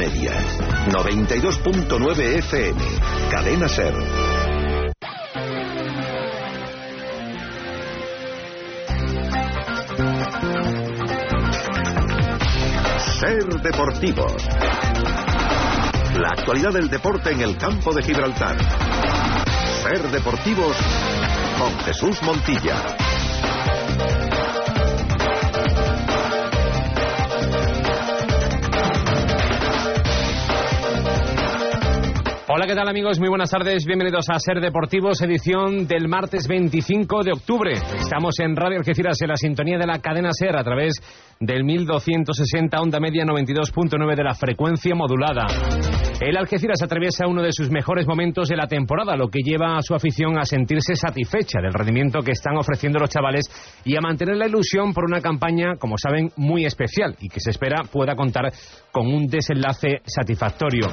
media. 92.9 FM. Cadena Ser. Ser Deportivos. La actualidad del deporte en el campo de Gibraltar. Ser Deportivos con Jesús Montilla. Hola, ¿qué tal amigos? Muy buenas tardes. Bienvenidos a Ser Deportivos, edición del martes 25 de octubre. Estamos en Radio Algeciras en la sintonía de la cadena Ser a través del 1260 onda media 92.9 de la frecuencia modulada. El Algeciras atraviesa uno de sus mejores momentos de la temporada, lo que lleva a su afición a sentirse satisfecha del rendimiento que están ofreciendo los chavales y a mantener la ilusión por una campaña, como saben, muy especial y que se espera pueda contar con un desenlace satisfactorio.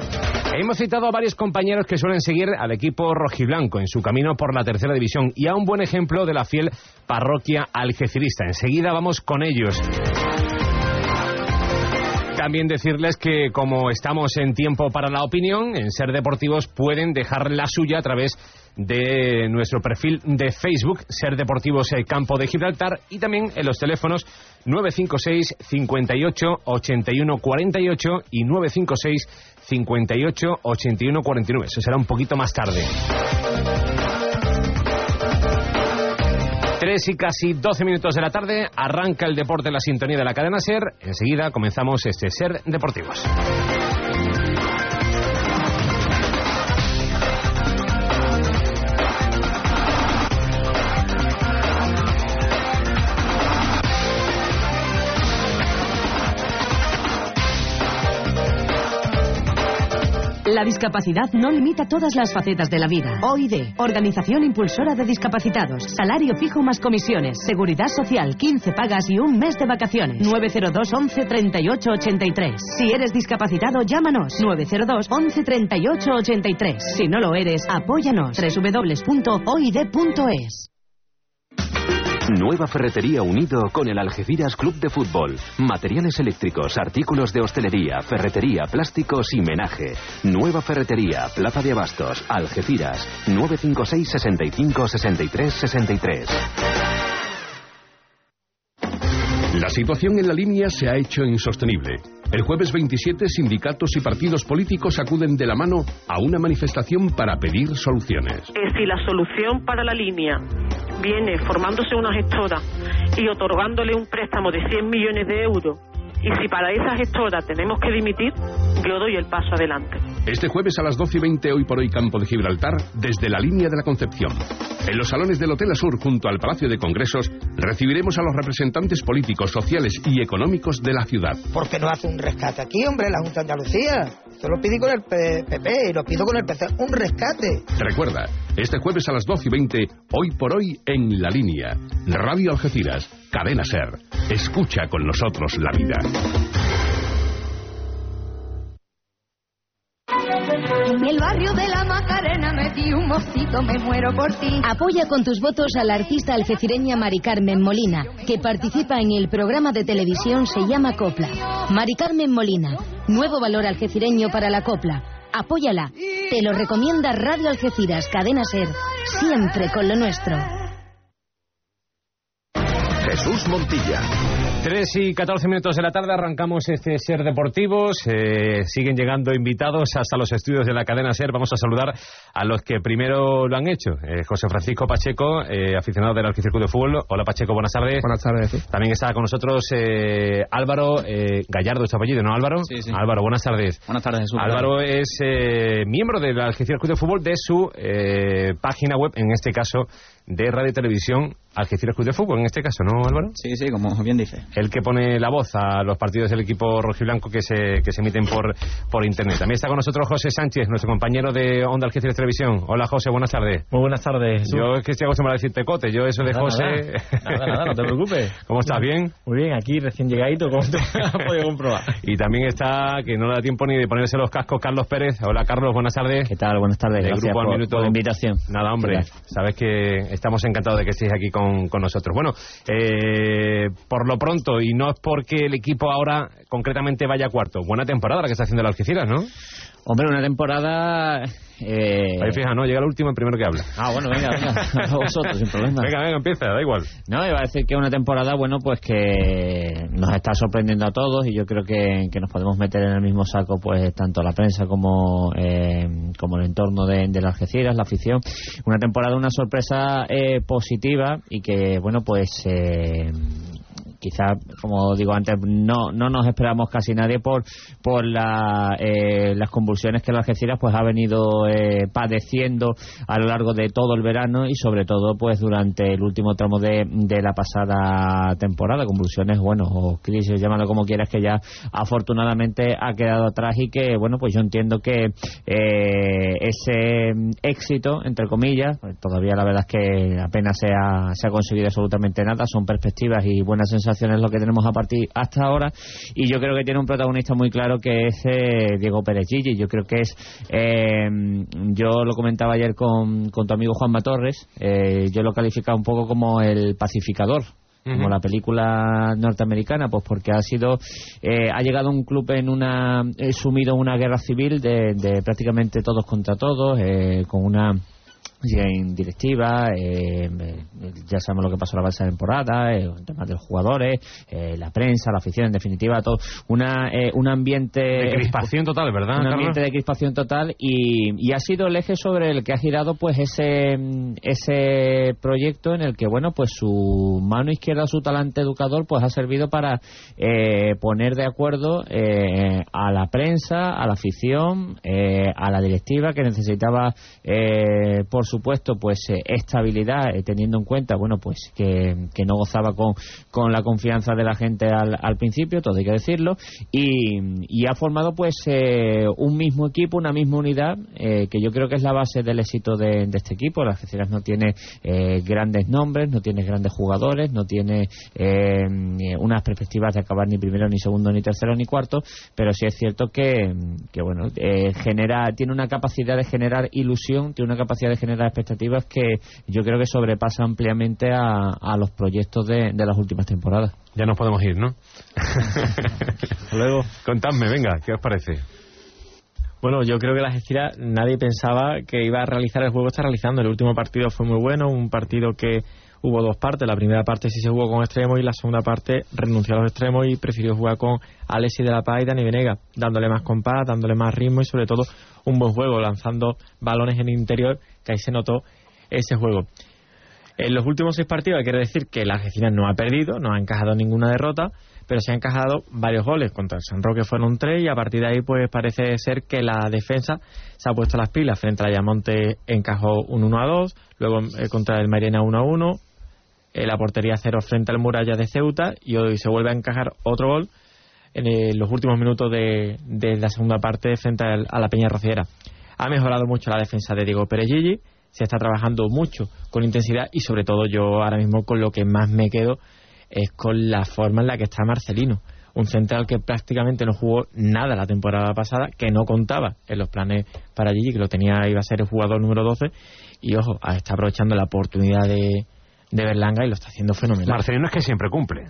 Hemos citado a varios compañeros que suelen seguir al equipo rojiblanco en su camino por la tercera división y a un buen ejemplo de la fiel parroquia algecirista. Enseguida vamos con ellos. También decirles que como estamos en tiempo para la opinión, en Ser Deportivos pueden dejar la suya a través de nuestro perfil de Facebook, Ser Deportivos eh, Campo de Gibraltar, y también en los teléfonos 956 58 81 48 y 956 58 81 49. Eso será un poquito más tarde. 3 y casi 12 minutos de la tarde, arranca el deporte en la sintonía de la cadena SER. Enseguida comenzamos este SER Deportivos. Discapacidad no limita todas las facetas de la vida. OID, Organización Impulsora de Discapacitados. Salario fijo más comisiones. Seguridad social, 15 pagas y un mes de vacaciones. 902 11 38 83. Si eres discapacitado, llámanos. 902 11 38 83. Si no lo eres, apóyanos. www.oid.es. Nueva Ferretería Unido con el Algeciras Club de Fútbol. Materiales eléctricos, artículos de hostelería, ferretería, plásticos y menaje. Nueva Ferretería, Plaza de Abastos, Algeciras. 956 65 63 63. La situación en la línea se ha hecho insostenible. El jueves 27, sindicatos y partidos políticos acuden de la mano a una manifestación para pedir soluciones. si la solución para la línea viene formándose una gestora y otorgándole un préstamo de 100 millones de euros, y si para esa gestora tenemos que dimitir, yo doy el paso adelante. Este jueves a las 12 y 20, hoy por hoy Campo de Gibraltar, desde la línea de la Concepción. En los salones del Hotel Asur, junto al Palacio de Congresos, recibiremos a los representantes políticos, sociales y económicos de la ciudad. ¿Por qué no hace un rescate aquí, hombre, la Junta de Andalucía? Esto lo pedí con el PP y lo pido con el PC. Un rescate. Recuerda, este jueves a las 12 y 20, hoy por hoy en la línea. Radio Algeciras, Cadena Ser. Escucha con nosotros la vida. En el barrio de la Macarena me di un mocito, me muero por ti. Apoya con tus votos a la artista algecireña Mari Carmen Molina, que participa en el programa de televisión Se llama Copla. Mari Carmen Molina, nuevo valor algecireño para la copla. Apóyala. Te lo recomienda Radio Algeciras, Cadena Ser, siempre con lo nuestro. Jesús Montilla. 3 y 14 minutos de la tarde arrancamos este Ser Deportivos. Eh, siguen llegando invitados hasta los estudios de la cadena Ser. Vamos a saludar a los que primero lo han hecho. Eh, José Francisco Pacheco, eh, aficionado del Algecircuito de Fútbol. Hola Pacheco, buenas tardes. Buenas tardes. También está con nosotros eh, Álvaro eh, Gallardo, ¿es tu apellido, no Álvaro? Sí, sí. Álvaro, buenas tardes. Buenas tardes, Jesús. Álvaro es eh, miembro del Club de Fútbol de su eh, página web, en este caso de Radio y Televisión Algeciras Club de Fútbol, en este caso, ¿no, Álvaro? Sí, sí, como bien dice. El que pone la voz a los partidos del equipo rojiblanco que se, que se emiten por, por internet. También está con nosotros José Sánchez, nuestro compañero de Onda Algeciras Televisión. Hola José, buenas tardes. Muy buenas tardes. Yo es que estoy acostumbrado a decirte cote, yo eso de Nada, José... Nada, nada, nada, no te preocupes. ¿Cómo estás? ¿Bien? Muy bien, aquí recién llegadito, como te has podido comprobar. Y también está, que no le da tiempo ni de ponerse los cascos, Carlos Pérez. Hola Carlos, buenas tardes. ¿Qué tal? Buenas tardes. Gracias grupo al por, minuto. por la invitación. Nada, hombre. Sabes que estamos encantados de que estéis aquí con, con, nosotros. Bueno, eh, por lo pronto, y no es porque el equipo ahora concretamente vaya cuarto, buena temporada la que está haciendo el Algeciras, ¿no? Hombre, una temporada... Eh... Ahí fija, no, llega el último, el primero que habla. Ah, bueno, venga, venga, vosotros, sin problema. Venga, venga, empieza, da igual. No, iba a decir que una temporada, bueno, pues que nos está sorprendiendo a todos y yo creo que, que nos podemos meter en el mismo saco, pues tanto la prensa como, eh, como el entorno de, de las Algeciras, la afición. Una temporada, una sorpresa eh, positiva y que, bueno, pues... Eh, quizá como digo antes no no nos esperamos casi nadie por por la, eh, las convulsiones que la Algeciras pues ha venido eh, padeciendo a lo largo de todo el verano y sobre todo pues durante el último tramo de, de la pasada temporada. Convulsiones bueno o crisis llámalo como quieras que ya afortunadamente ha quedado atrás y que bueno pues yo entiendo que eh, ese éxito entre comillas pues todavía la verdad es que apenas se ha, se ha conseguido absolutamente nada. Son perspectivas y buenas sensaciones sensaciones lo que tenemos a partir hasta ahora. Y yo creo que tiene un protagonista muy claro que es eh, Diego Pérez Gigi. Yo creo que es eh, yo lo comentaba ayer con, con tu amigo Juanma Torres eh, yo lo calificaba un poco como el pacificador como la película norteamericana, pues porque ha sido, eh, ha llegado un club en una, eh, sumido en una guerra civil de, de prácticamente todos contra todos, eh, con una en directiva, eh, ya sabemos lo que pasó la base de temporada, eh, el tema de los jugadores, eh, la prensa, la afición, en definitiva, todo una, eh, un ambiente... De crispación total, ¿verdad? Un Carlos? ambiente de crispación total y, y ha sido el eje sobre el que ha girado pues ese, ese proyecto en el que, bueno, pues su mano izquierda, su talante educador, pues ha servido para eh, poner de acuerdo eh, a la prensa, a la afición, eh, a la directiva que necesitaba, eh, por supuesto, pues eh, estabilidad, eh, teniendo en cuenta, bueno, pues que, no gozaba con, con la confianza de la gente al, al principio, todo hay que decirlo, y, y ha formado pues eh, un mismo equipo, una misma unidad, que yo creo que es la base del éxito de, este equipo. Las Algeciras no tiene grandes nombres, no tiene grandes jugadores, no tiene unas perspectivas de acabar ni primero, ni segundo, ni tercero, ni cuarto, pero sí es cierto que, que bueno, eh, genera, tiene una capacidad de generar ilusión, tiene una capacidad de generar expectativas que yo creo que sobrepasa ampliamente a, a los proyectos de, de las últimas temporadas. Ya nos podemos ir, ¿no? Luego. Contadme, venga, ¿qué os parece? Bueno, yo creo que la Algeciras nadie pensaba que iba a realizar el juego que está realizando. El último partido fue muy bueno, un partido que hubo dos partes. La primera parte sí se jugó con extremos y la segunda parte renunció a los extremos y prefirió jugar con Alexis de la Paz y Dani Venega, dándole más compás, dándole más ritmo y sobre todo un buen juego, lanzando balones en el interior, que ahí se notó ese juego. En los últimos seis partidos hay que decir que la Algeciras no ha perdido, no ha encajado ninguna derrota, pero se han encajado varios goles. Contra el San Roque fueron tres y a partir de ahí pues parece ser que la defensa se ha puesto las pilas. Frente a Ayamonte encajó un 1 a 2, luego eh, contra el Mairena 1 a 1, eh, la portería cero frente al Muralla de Ceuta y hoy se vuelve a encajar otro gol en eh, los últimos minutos de, de la segunda parte frente al- a la Peña Rociera. Ha mejorado mucho la defensa de Diego Pérez Gigi, se está trabajando mucho con intensidad y sobre todo yo ahora mismo con lo que más me quedo es con la forma en la que está Marcelino. Un central que prácticamente no jugó nada la temporada pasada, que no contaba en los planes para Gigi, que lo tenía, iba a ser el jugador número 12. Y ojo, está aprovechando la oportunidad de, de Berlanga y lo está haciendo fenomenal. Marcelino es que siempre cumple.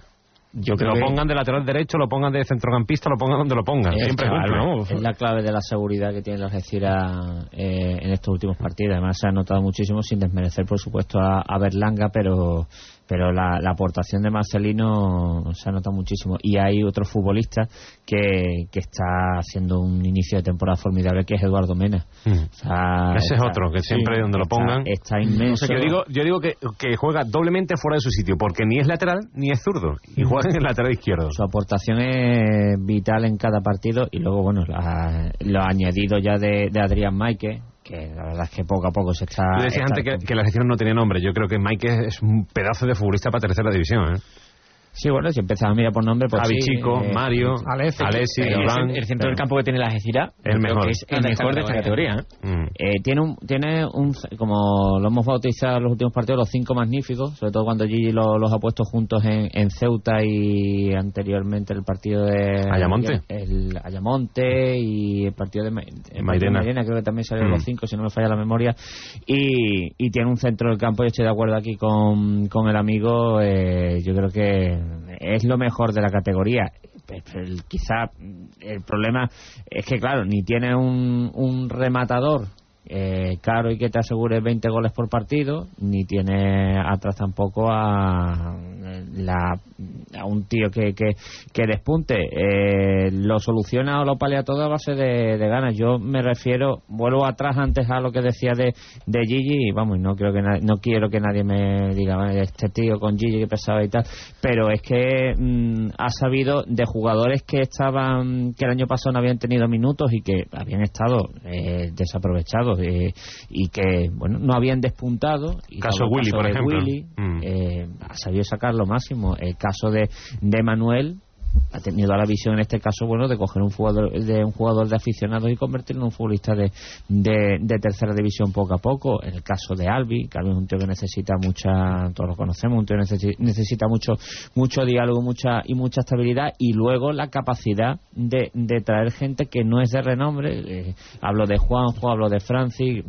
Yo Que creo lo que- pongan de lateral derecho, lo pongan de centrocampista, lo pongan donde lo pongan. Es, Siempre chaval, cumple. vamos, es la clave de la seguridad que tiene la Algeciras eh, en estos últimos partidos. Además, se ha notado muchísimo, sin desmerecer, por supuesto, a, a Berlanga, pero pero la, la aportación de Marcelino se ha notado muchísimo. Y hay otro futbolista que, que está haciendo un inicio de temporada formidable, que es Eduardo Mena. Mm. O sea, Ese es está- otro, que siempre donde lo pongan. Está, inmenso. O sea, que yo digo, yo digo que, que juega doblemente fuera de su sitio, porque ni es lateral ni es zurdo. Y juega en el lateral izquierdo. Su aportación es vital en cada partido y luego, bueno, la- lo añadido ya de, de Adrián Maike, que la verdad es que poco a poco se está... Tú decías antes que, que la selección no tenía nombre. Yo creo que Mike es un pedazo de futbolista para tercera división. ¿eh? Sí, bueno, si empezas a mirar por nombre, pues Javi sí, Chico, eh, Mario, Alessi. Alessi, el, el centro del campo que tiene la Algeciras El yo mejor. que es el De esta mejor de esta categoría. ¿eh? Mm. Eh, tiene un, tiene un, como lo hemos bautizado en los últimos partidos, los cinco magníficos, sobre todo cuando Gigi lo- los ha puesto juntos en, en Ceuta y anteriormente el partido de Ayamonte. el, el Ayamonte y el partido de, el Mairena. Mairena, creo que también salieron Mm. los cinco, si no me falla la memoria, y, y tiene un centro del campo, y estoy de acuerdo aquí con, con el amigo, eh, yo creo que es lo mejor de la categoría. Quizá el problema es que, claro, ni tiene un, un rematador eh, caro y que te asegure 20 goles por partido, ni tiene atrás tampoco a, la, a un tío que, que, que despunte. Eh, lo soluciona o lo palea todo a base de, de ganas. Yo me refiero, vuelvo atrás antes a lo que decía de, de Gigi, y vamos, no, creo que na- no quiero que nadie me diga, "Vale, este tío con Gigi que pesaba y tal, pero es que mm, ha sabido de jugadores que estaban, que el año pasado no habían tenido minutos y que habían estado eh, desaprovechados eh, y que, bueno, no habían despuntado. Y Caso Willy, por ejemplo. Willy, Mm. eh, ha sabido sacar lo máximo. El caso de, de Manuel ha tenido la visión en este caso bueno de coger un jugador de un jugador de aficionados y convertirlo en un futbolista de, de, tercera división poco a poco en el caso de Albi que Albi es un tío que necesita mucha todos lo conocemos un tío que necesi- necesita mucho mucho diálogo mucha y mucha estabilidad y luego la capacidad de, de traer gente que no es de renombre eh, hablo de Juanjo hablo de Francis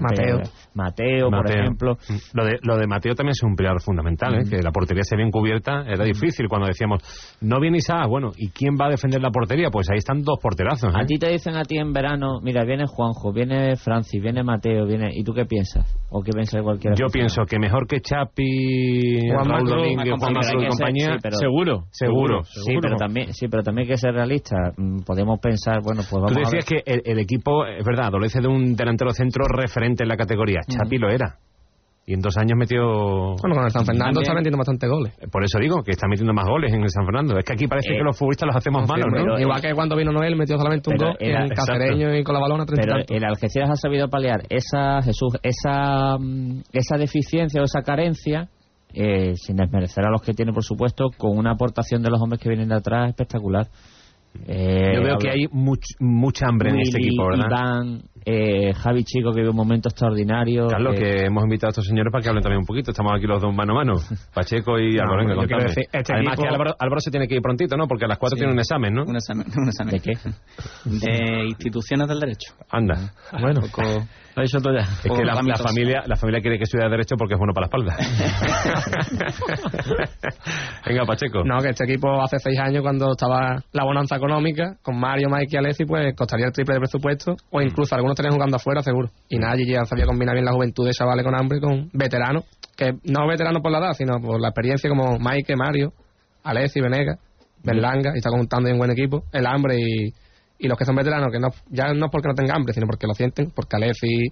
Mateo. Mateo, por ejemplo Mm. Lo de, lo de Mateo también es un pilar fundamental, ¿eh? Mm. que la portería esté bien cubierta era difícil cuando decíamos, no viene Isaac, bueno, ¿y quién va a defender la portería? Pues ahí están dos porterazos. ¿eh? A ti te dicen a ti en verano, mira, viene Juanjo, viene Francis, viene Mateo, viene... ¿Y tú qué piensas? ¿O qué piensa de cualquiera? Yo pienso que mejor que Chapi, Juan Raúl Domínguez, Juan y ser- compañía, sí, pero- seguro, seguro. Sí, pero también, sí, pero también hay que ser realista. Mm, Podemos pensar, bueno, pues vamos Tú a decías ver. que el, el equipo, es verdad, adolece de un delantero centro referente en la categoría. Chapi lo era. Y en dos años metió... Bueno, con el San Fernando También- está vendiendo bastantes goles. Por eso digo que está metiendo más goles en el San Fernando. Es que aquí parece Eh, que los futbolistas los hacemos malos, ¿no? pero- Igual que cuando vino Noel metió solamente un gol en exacto. Cacereño y con la balona 30 y Pero tanto. el Algeciras ha sabido paliar esa, Jesús, esa, mm, esa deficiencia o esa carencia, eh, sin desmerecer a los que tiene, por supuesto, con una aportación de los hombres que vienen de atrás espectacular. Eh, Yo veo que hay much- mucha hambre en este Willy, equipo, ¿verdad? Iván, eh, Javi Chico, que vive un momento extraordinario. Carlos, eh, que hemos invitado a estos señores para que hablen también un poquito. Estamos aquí los dos mano a mano. Pacheco y No, Álvaro. venga, decir, este Además equipo- que Álvaro, Álvaro se tiene que ir prontito, ¿no? Porque a las cuatro Sí. tiene un examen, ¿no? Un examen, un examen. ¿De qué? De instituciones del derecho. Anda. Bueno, Un poco- lo ha dicho todo ya. Es que Por la, familia, la familia quiere que estudie Derecho porque es bueno para la espalda. Venga, Pacheco. No, que este equipo hace seis años, cuando estaba la bonanza económica, con Mario, Mike y Alessi, pues costaría el triple de presupuesto, o incluso algunos estarían jugando afuera, seguro. Y nadie ya sabía combinar bien la juventud de chavales con hambre, con veteranos, que no veteranos por la edad, sino por la experiencia como Mike, Mario, Alessi, Venega, Berlanga, y está contando en buen equipo, el hambre y, y los que son veteranos, que no ya no es porque no tengan hambre, sino porque lo sienten, porque Alessi,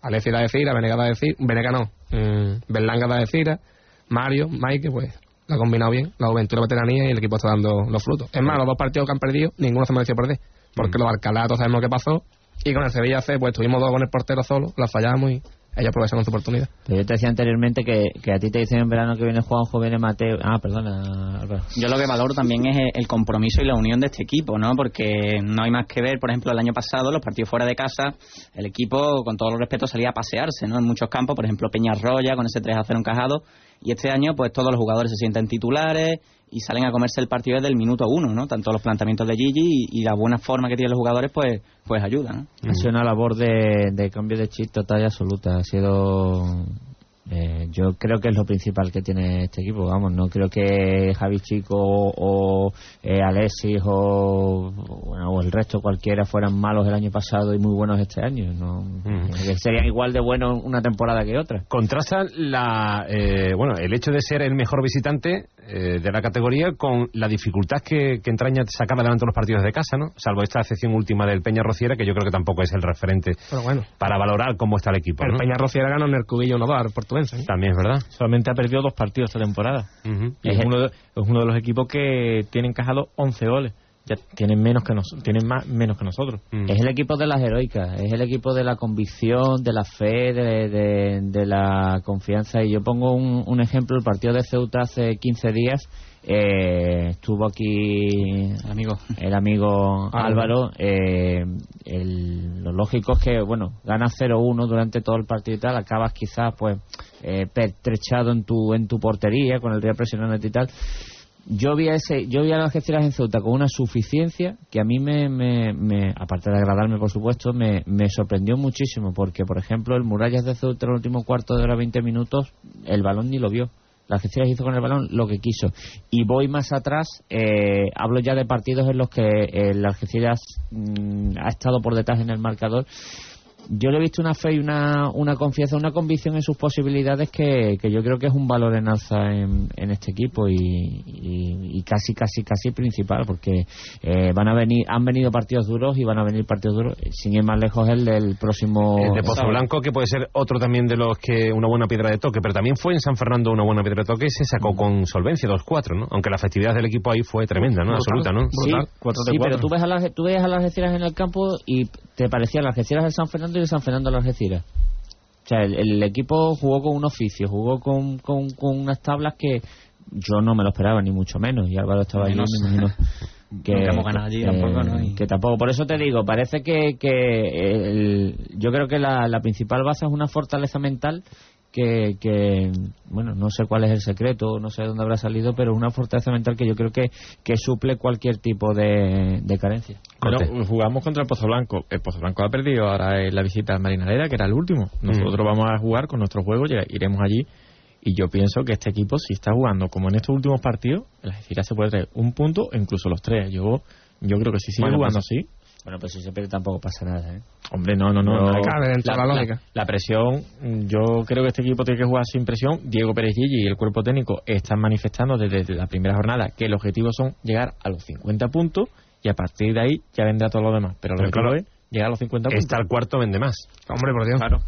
Alessi da de Cira, Venega da de Cira, Venega no, mm, Berlanga da de Cira, Mario, Mike, pues lo ha combinado bien, la juventud, la veteranía y el equipo está dando los frutos. Es más, los dos partidos que han perdido, ninguno se mereció perder, porque los de Alcalá todos sabemos qué pasó, y con el Sevilla C, pues tuvimos dos con el portero solo, la fallamos y ellos aprovecharon su oportunidad. Pero yo te decía anteriormente que, que a ti te dicen en verano que viene Juanjo, viene Mateo. Ah, perdona, Álvaro. Yo lo que valoro también es el compromiso y la unión de este equipo, ¿no? Porque no hay más que ver, por ejemplo, el año pasado, los partidos fuera de casa, el equipo, con todos los respetos, salía a pasearse, ¿no? En muchos campos, por ejemplo, Peñarroya, con ese 3 a 0 encajado, y este año, pues todos los jugadores se sienten titulares y salen a comerse el partido desde el minuto uno, ¿no? Tanto los planteamientos de Gigi y, la buena forma que tienen los jugadores, pues, pues ayudan. Ha sido una labor de, de cambio de chip total y absoluta. Ha sido. Eh, yo creo que es lo principal que tiene este equipo. Vamos, no creo que Javi Chico o eh, Alexis o, bueno, o el resto cualquiera fueran malos el año pasado y muy buenos este año. No, Eh, Serían igual de buenos una temporada que otra. Contrasta la, eh, bueno, el hecho de ser el mejor visitante eh, de la categoría con la dificultad que, que entraña sacar adelante los partidos de casa, ¿no? Salvo esta excepción última del Peña Rociera, que yo creo que tampoco es el referente Pero bueno, para valorar cómo está el equipo. el ¿no? Peña Rociera ganó en el cubillo 1 al portuense. ¿eh? También es verdad. Solamente ha perdido dos partidos esta temporada. Y es uno, de, es uno de los equipos que tiene encajado 11 goles. Ya tienen menos que nos, tienen más menos que nosotros. Es el equipo de las heroicas, es el equipo de la convicción, de la fe, de, de- de la confianza. Y yo pongo un, un ejemplo, el partido de Ceuta hace 15 días. eh, estuvo aquí el amigo, el amigo Álvaro. eh, el- lo lógico es que, bueno, ganas 0-1 durante todo el partido y tal, acabas quizás pues eh, pertrechado en tu, en tu portería, con el Real presionándote y tal yo vi a ese yo vi a las Algeciras en Ceuta con una suficiencia que a mí me, me, me- aparte de agradarme por supuesto me, me sorprendió muchísimo porque por ejemplo el Murallas de Ceuta en el último cuarto de hora 20 minutos el balón ni lo vio. La Algeciras hizo con el balón lo que quiso. Y voy más atrás eh, hablo ya de partidos en los que el Algeciras mm, ha estado por detrás en el marcador yo le he visto una fe y una, una confianza, una convicción en sus posibilidades que, que yo creo que es un valor en alza en, en este equipo y, y- y casi, casi, casi principal, porque eh, van a venir, han venido partidos duros y van a venir partidos duros, sin ir más lejos el del próximo. El de Pozo sábado. Blanco, que puede ser otro también de los que una buena piedra de toque, pero también fue en San Fernando una buena piedra de toque y se sacó con solvencia 2-4, ¿no? Aunque la efectividad del equipo ahí fue tremenda, ¿no? Absoluta, ¿no? Sí, sí, pero tú ves, a las, tú ves a las en el campo y te parecían las Algeciras de San Fernando y de San Fernando las Algeciras. O sea, el, el equipo jugó con un oficio, jugó con, con, con unas tablas que yo no me lo esperaba, ni mucho menos. Y Álvaro estaba allí, Menos. me imagino. Que, allí que- tampoco, ¿no? Y- que tampoco. Por eso te digo, parece que, que el- yo creo que la, la principal base es una fortaleza mental que, que, bueno, no sé cuál es el secreto, no sé de dónde habrá salido, pero es una fortaleza mental que yo creo que, que suple cualquier tipo de, de carencia. Bueno, jugamos contra el Pozo Blanco. El Pozo Blanco ha perdido ahora en la visita al Marinadera, que era el último. Nosotros vamos a jugar con nuestro juego, iremos allí. Y yo pienso que este equipo, si está jugando como en estos últimos partidos, el Algeciras se puede traer un punto incluso los tres. Yo, yo creo que si sigue Bueno, jugando pues- así, Bueno, pues si se pierde tampoco pasa nada, ¿eh? Hombre, no, no, no. No, no. cabe dentro de la lógica. la presión, mm, yo creo que este equipo tiene que jugar sin presión. Diego Pérez Gigi y el cuerpo técnico están manifestando desde la primera jornada que el objetivo son llegar a los 50 puntos y a partir de ahí ya vendrá todo lo demás. Pero Pero objetivo claro, es llegar a los 50 puntos. Está el cuarto, vende más. Hombre, por Dios. Claro.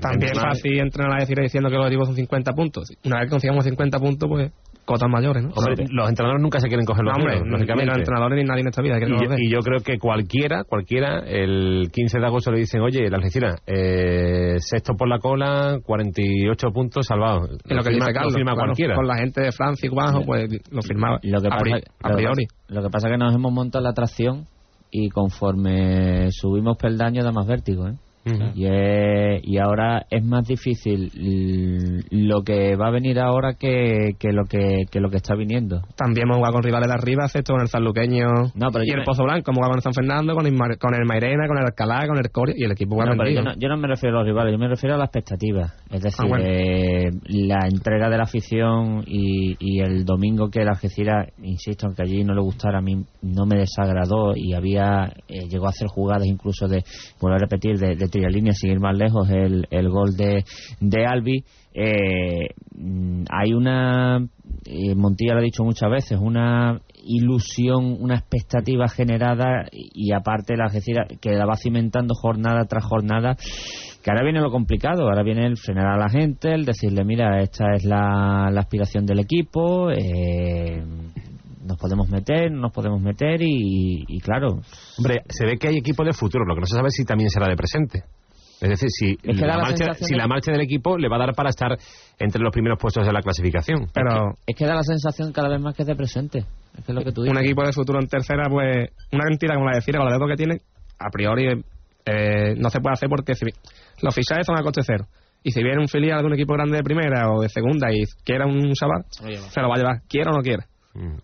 También fácil entrenar a decir diciendo que los equipos son 50 puntos. Una vez que consigamos 50 puntos, pues cotas mayores, ¿no? Hombre, los entrenadores nunca se quieren coger los No, hombre, ni los entrenadores ni nadie en esta vida. Y, y yo creo que cualquiera, cualquiera, el 15 de agosto le dicen, oye, la Algeciras, eh, sexto por la cola, 48 puntos salvados. Es lo que firma, dice Carlos. firma claro, cualquiera. Con la gente de Francia y Cubajo, pues lo firmaba. Lo que a, pasa, pri- a priori. Lo que pasa es que nos hemos montado la atracción y conforme subimos peldaños da más vértigo, ¿eh? Y, es- y ahora es más difícil lo que va a venir ahora que, que lo que, que lo que está viniendo. También hemos jugado con rivales de arriba, excepto con el Sanluqueño No, pero y el me- Pozo Blanco. Hemos jugado con el San Fernando, con el, Mar- con el Mairena, con el Alcalá, con el Coria y el equipo No, bueno pero yo, no, yo no me refiero a los rivales, yo me refiero a la expectativa. Es decir, Ah, bueno. eh, la entrega de la afición y, y el domingo que la Algeciras, insisto, aunque allí no le gustara, a mí no me desagradó y había eh, llegó a hacer jugadas incluso de, vuelvo a repetir, de, de línea sin más lejos, el, el gol de, de Albi. Eh, mm, hay una, Montilla lo ha dicho muchas veces, una ilusión, una expectativa generada y, y aparte la Algeciras que la va cimentando jornada tras jornada que ahora viene lo complicado, ahora viene el frenar a la gente, el decirle, mira, esta es la, la aspiración del equipo, eh, nos podemos meter, no nos podemos meter y, y claro, Hombre, se ve que hay equipo de futuro, lo que no se sabe es si también será de presente. Es decir, si, Es que da la, la marcha, si de la marcha del equipo le va a dar para estar entre los primeros puestos de la clasificación. Pero es que da la sensación cada vez más que es de presente, es que es lo que tú dices. un equipo de futuro en tercera, pues una cantidad como la de Cira, con los dedos que tiene, a priori eh, no se puede hacer porque si, los fichajes son a coste cero. Y si viene un filial de un equipo grande de primera o de segunda y quiera un chaval, se lo va a llevar, quiera o no quiera.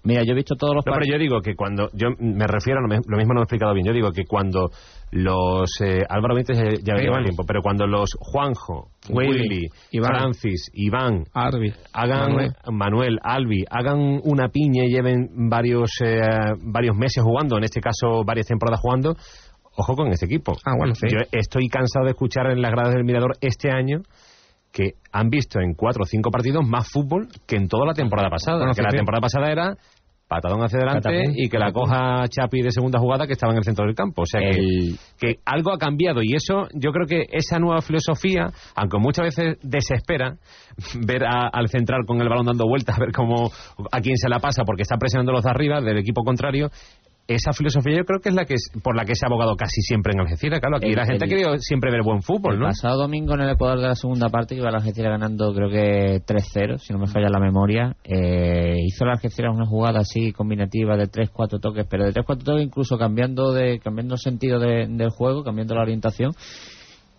Mira, yo he visto todos los No, pero yo digo que cuando. Yo me refiero, lo, me- lo mismo no me he explicado bien. Yo digo que cuando los. eh, Álvaro Benítez eh, ya lleva bueno. tiempo, pero cuando los Juanjo, Willy. Francis, Iván. Arbi, Hagan, Manuel. Manuel. Albi, hagan una piña y lleven varios, eh, varios meses jugando, en este caso varias temporadas jugando, ojo con ese equipo. Ah, bueno, sí. Yo estoy cansado de escuchar en las gradas del Mirador este año que han visto en cuatro o cinco partidos más fútbol que en toda la temporada pasada. Bueno, que la temporada pasada era patadón hacia adelante y que la coja Chapi de segunda jugada que estaba en el centro del campo. O sea que, El- que algo ha cambiado y eso, yo creo que esa nueva filosofía, aunque muchas veces desespera ver a- al central con el balón dando vueltas, ver cómo a quién se la pasa porque está presionando los de arriba del equipo contrario, esa filosofía yo creo que es la que es, por la que se ha abogado casi siempre en Algeciras. Claro, aquí El- la gente el- ha querido siempre ver buen fútbol, El ¿no? pasado domingo en el Ecuador de la segunda parte iba la Algeciras ganando creo que 3-0, si no me falla la memoria. Eh, hizo la Algeciras una jugada así combinativa de 3-4 toques, pero de 3-4 toques incluso cambiando de cambiando el sentido de- del juego, cambiando la orientación.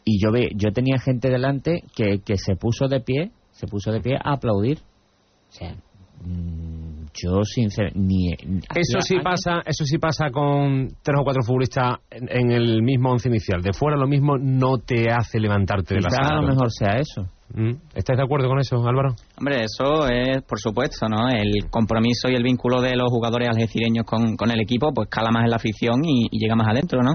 Y yo ve, yo tenía gente delante que, que se puso de pie, se puso de pie a aplaudir. O sea, mm, yo sinceramente ni Eso hacía sí años- pasa, eso sí pasa con tres o cuatro futbolistas en, en el mismo once inicial. De fuera lo mismo no te hace levantarte de la silla. a lo mejor sea eso. Mm. ¿Estáis de acuerdo con eso, Álvaro? Hombre, eso es, por supuesto, ¿no? El compromiso y el vínculo de los jugadores algecireños con, con el equipo, pues cala más en la afición y, y llega más adentro, ¿no?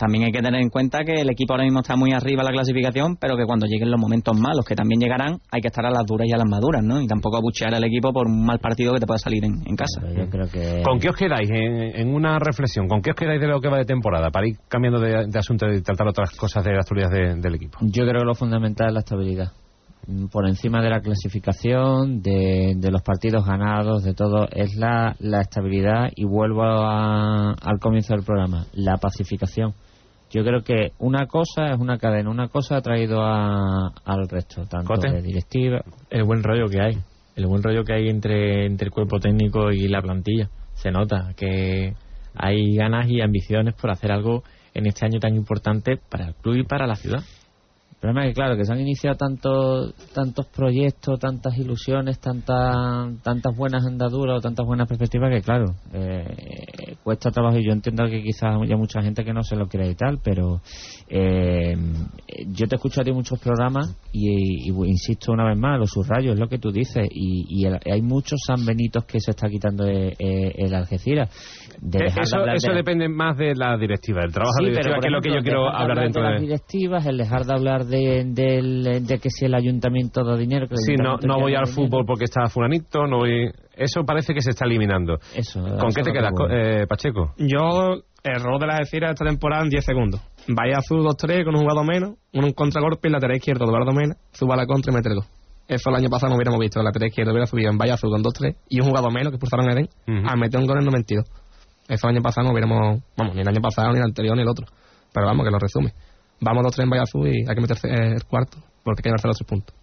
También hay que tener en cuenta que el equipo ahora mismo está muy arriba en la clasificación, pero que cuando lleguen los momentos malos, que también llegarán, hay que estar a las duras y a las maduras, ¿no? Y tampoco abuchear al equipo por un mal partido que te pueda salir en, en casa. Yo creo que... ¿Con qué os quedáis en, en una reflexión? ¿Con qué os quedáis de lo que va de temporada? Para ir cambiando de, de asunto y tratar otras cosas de la actualidad de- del equipo. Yo creo que lo fundamental es la estabilidad. Mm, Por encima de la clasificación, de, de los partidos ganados, de todo, es la, la estabilidad y vuelvo a- al comienzo del programa, la pacificación. Yo creo que una cosa es una cadena, una cosa ha traído a- al resto, tanto Cote. de directiva. el buen rollo que hay, el buen rollo que hay entre, entre el cuerpo técnico y la plantilla. Se nota que hay ganas y ambiciones por hacer algo en este año tan importante para el club y para la ciudad. El problema es que, claro, que se han iniciado tantos tantos proyectos, tantas ilusiones, tantas tantas buenas andaduras o tantas buenas perspectivas que, claro, eh, cuesta trabajo. Y yo entiendo que quizás haya mucha gente que no se lo quiere y tal, pero eh, yo te escucho a ti en muchos programas y, y insisto una vez más, lo subrayo, es lo que tú dices. Y, y el- hay muchos San Benitos que se está quitando eh, eh, el Algeciras. De Eh, de eso eso de- depende más de la directiva, del trabajo Sí, de la pero directiva, por que es lo que yo quiero hablar dentro de de... las directivas, el dejar de hablar de, del- de que si el ayuntamiento da dinero. Que el Sí, no, ayuntamiento no voy al dinero. fútbol porque está fulanito, no voy... Eso parece que se está eliminando. Eso, ¿Con eso qué te quedas, eh, Pacheco? Yo, el rol de la Algeciras esta temporada en 10 segundos. Vaya azul 2-3 con un jugador menos, uno en contragolpe y lateral izquierdo, Eduardo Mena, suba la contra y mete el gol. Eso el año pasado no hubiéramos visto. El lateral izquierdo hubiera subido en Vaya azul con 2-3 y un jugador menos que expulsaron a Eden a meter un gol en 92. Eso el año pasado no hubiéramos, vamos, ni el año pasado, ni el anterior, ni el otro. Pero vamos, que lo resume. Vamos 2-3 en Vaya azul y hay que meterse el cuarto porque hay que llevarse los tres puntos.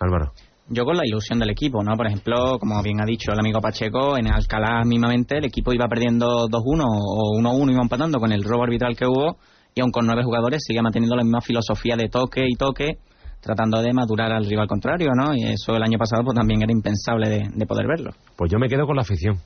Álvaro. Yo con la ilusión del equipo, ¿no? Por ejemplo, como bien ha dicho el amigo Pacheco, en Alcalá mismamente el equipo iba perdiendo 2-1 o 1-1, iba empatando con el robo arbitral que hubo y aun con nueve jugadores sigue manteniendo la misma filosofía de toque y toque, tratando de madurar al rival contrario, ¿no? Y eso el año pasado pues también era impensable de, de poder verlo. Pues yo me quedo con la afición.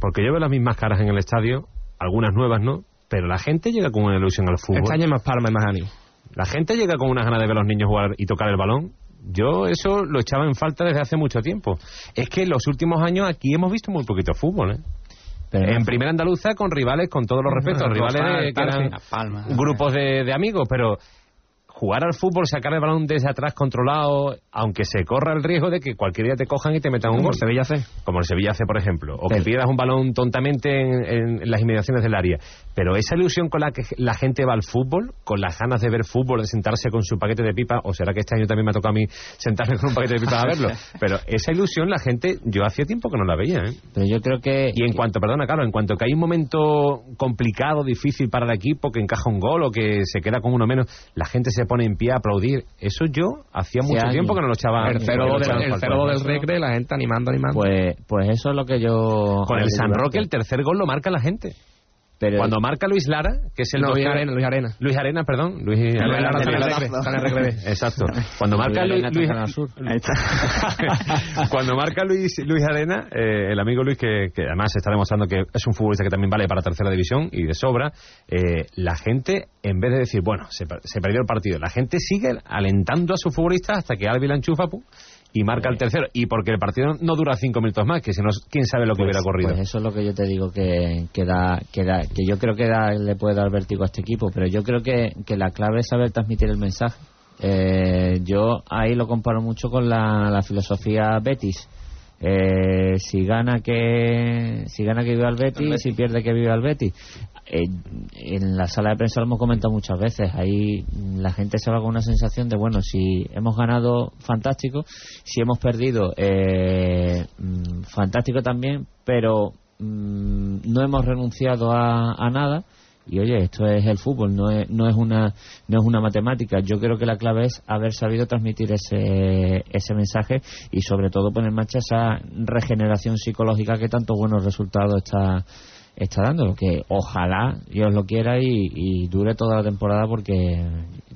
Porque yo veo las mismas caras en el estadio, algunas nuevas no, pero la gente llega con una ilusión al fútbol. Este año más palma y más ánimo. La gente llega con unas ganas de ver a los niños jugar y tocar el balón. Yo eso lo echaba en falta desde hace mucho tiempo. Es que en los últimos años aquí hemos visto muy poquito fútbol, ¿eh? en primera andaluza con rivales, con todos los respetos, rivales de- que eran grupos de, de amigos, pero jugar al fútbol, sacar el balón desde atrás controlado, aunque se corra el riesgo de que cualquier día te cojan y te metan un gol. Sevilla hace. Como el Sevilla hace, por ejemplo. O que pierdas un balón tontamente en, en las inmediaciones del área. Pero esa ilusión con la que la gente va al fútbol, con las ganas de ver fútbol, de sentarse con su paquete de pipa, o será que este año también me ha tocado a mí sentarme con un paquete de pipa a verlo. Pero esa ilusión la gente, yo hacía tiempo que no la veía. ¿eh? Pero yo creo que... Y en cuanto, perdona, claro, en cuanto que hay un momento complicado, difícil para el equipo, que encaja un gol o que se queda con uno menos, la gente se pone en pie a aplaudir. Eso yo hacía mucho años. tiempo que no lo echaba. El que no 0 lo del, el falta. 0 del Recre, la gente animando, animando. Pues, pues eso es lo que yo... Con el San Roque el tercer gol lo marca la gente. Pero- Cuando marca Luis Lara, que es el No, Luis Arena, Luis Arena. Luis Arena, perdón. Luis Luis Arena. Exacto. Cuando marca Luis cuando marca Luis Luis Arena, eh, el amigo Luis que, que además está demostrando que es un futbolista que también vale para tercera división y de sobra, eh, la gente en vez de decir bueno se, se perdió el partido, la gente sigue alentando a su futbolista hasta que Albi la enchufa pum, y marca el tercero y porque el partido no dura cinco minutos más, que si no quién sabe lo que hubiera ocurrido. Pues eso es lo que yo te digo que, que, da, que, da- que yo creo que da- le puede dar vértigo a este equipo, pero yo creo que, que la clave es saber transmitir el mensaje. Eh, yo ahí lo comparo mucho con la, la filosofía Betis. Eh, si gana que si gana que viva el Betis, si pierde que viva el Betis. Eh, en la sala de prensa lo hemos comentado muchas veces. Ahí la gente se va con una sensación de bueno, si hemos ganado, fantástico. Si hemos perdido, eh, mm, fantástico también. Pero mm, no hemos renunciado a, nada y oye, esto es el fútbol, no es, no es una no es una matemática. Yo creo que la clave es haber sabido transmitir ese, ese mensaje y sobre todo poner en marcha esa regeneración psicológica que tanto buenos resultados está está dando, que ojalá Dios lo quiera y, y dure toda la temporada porque,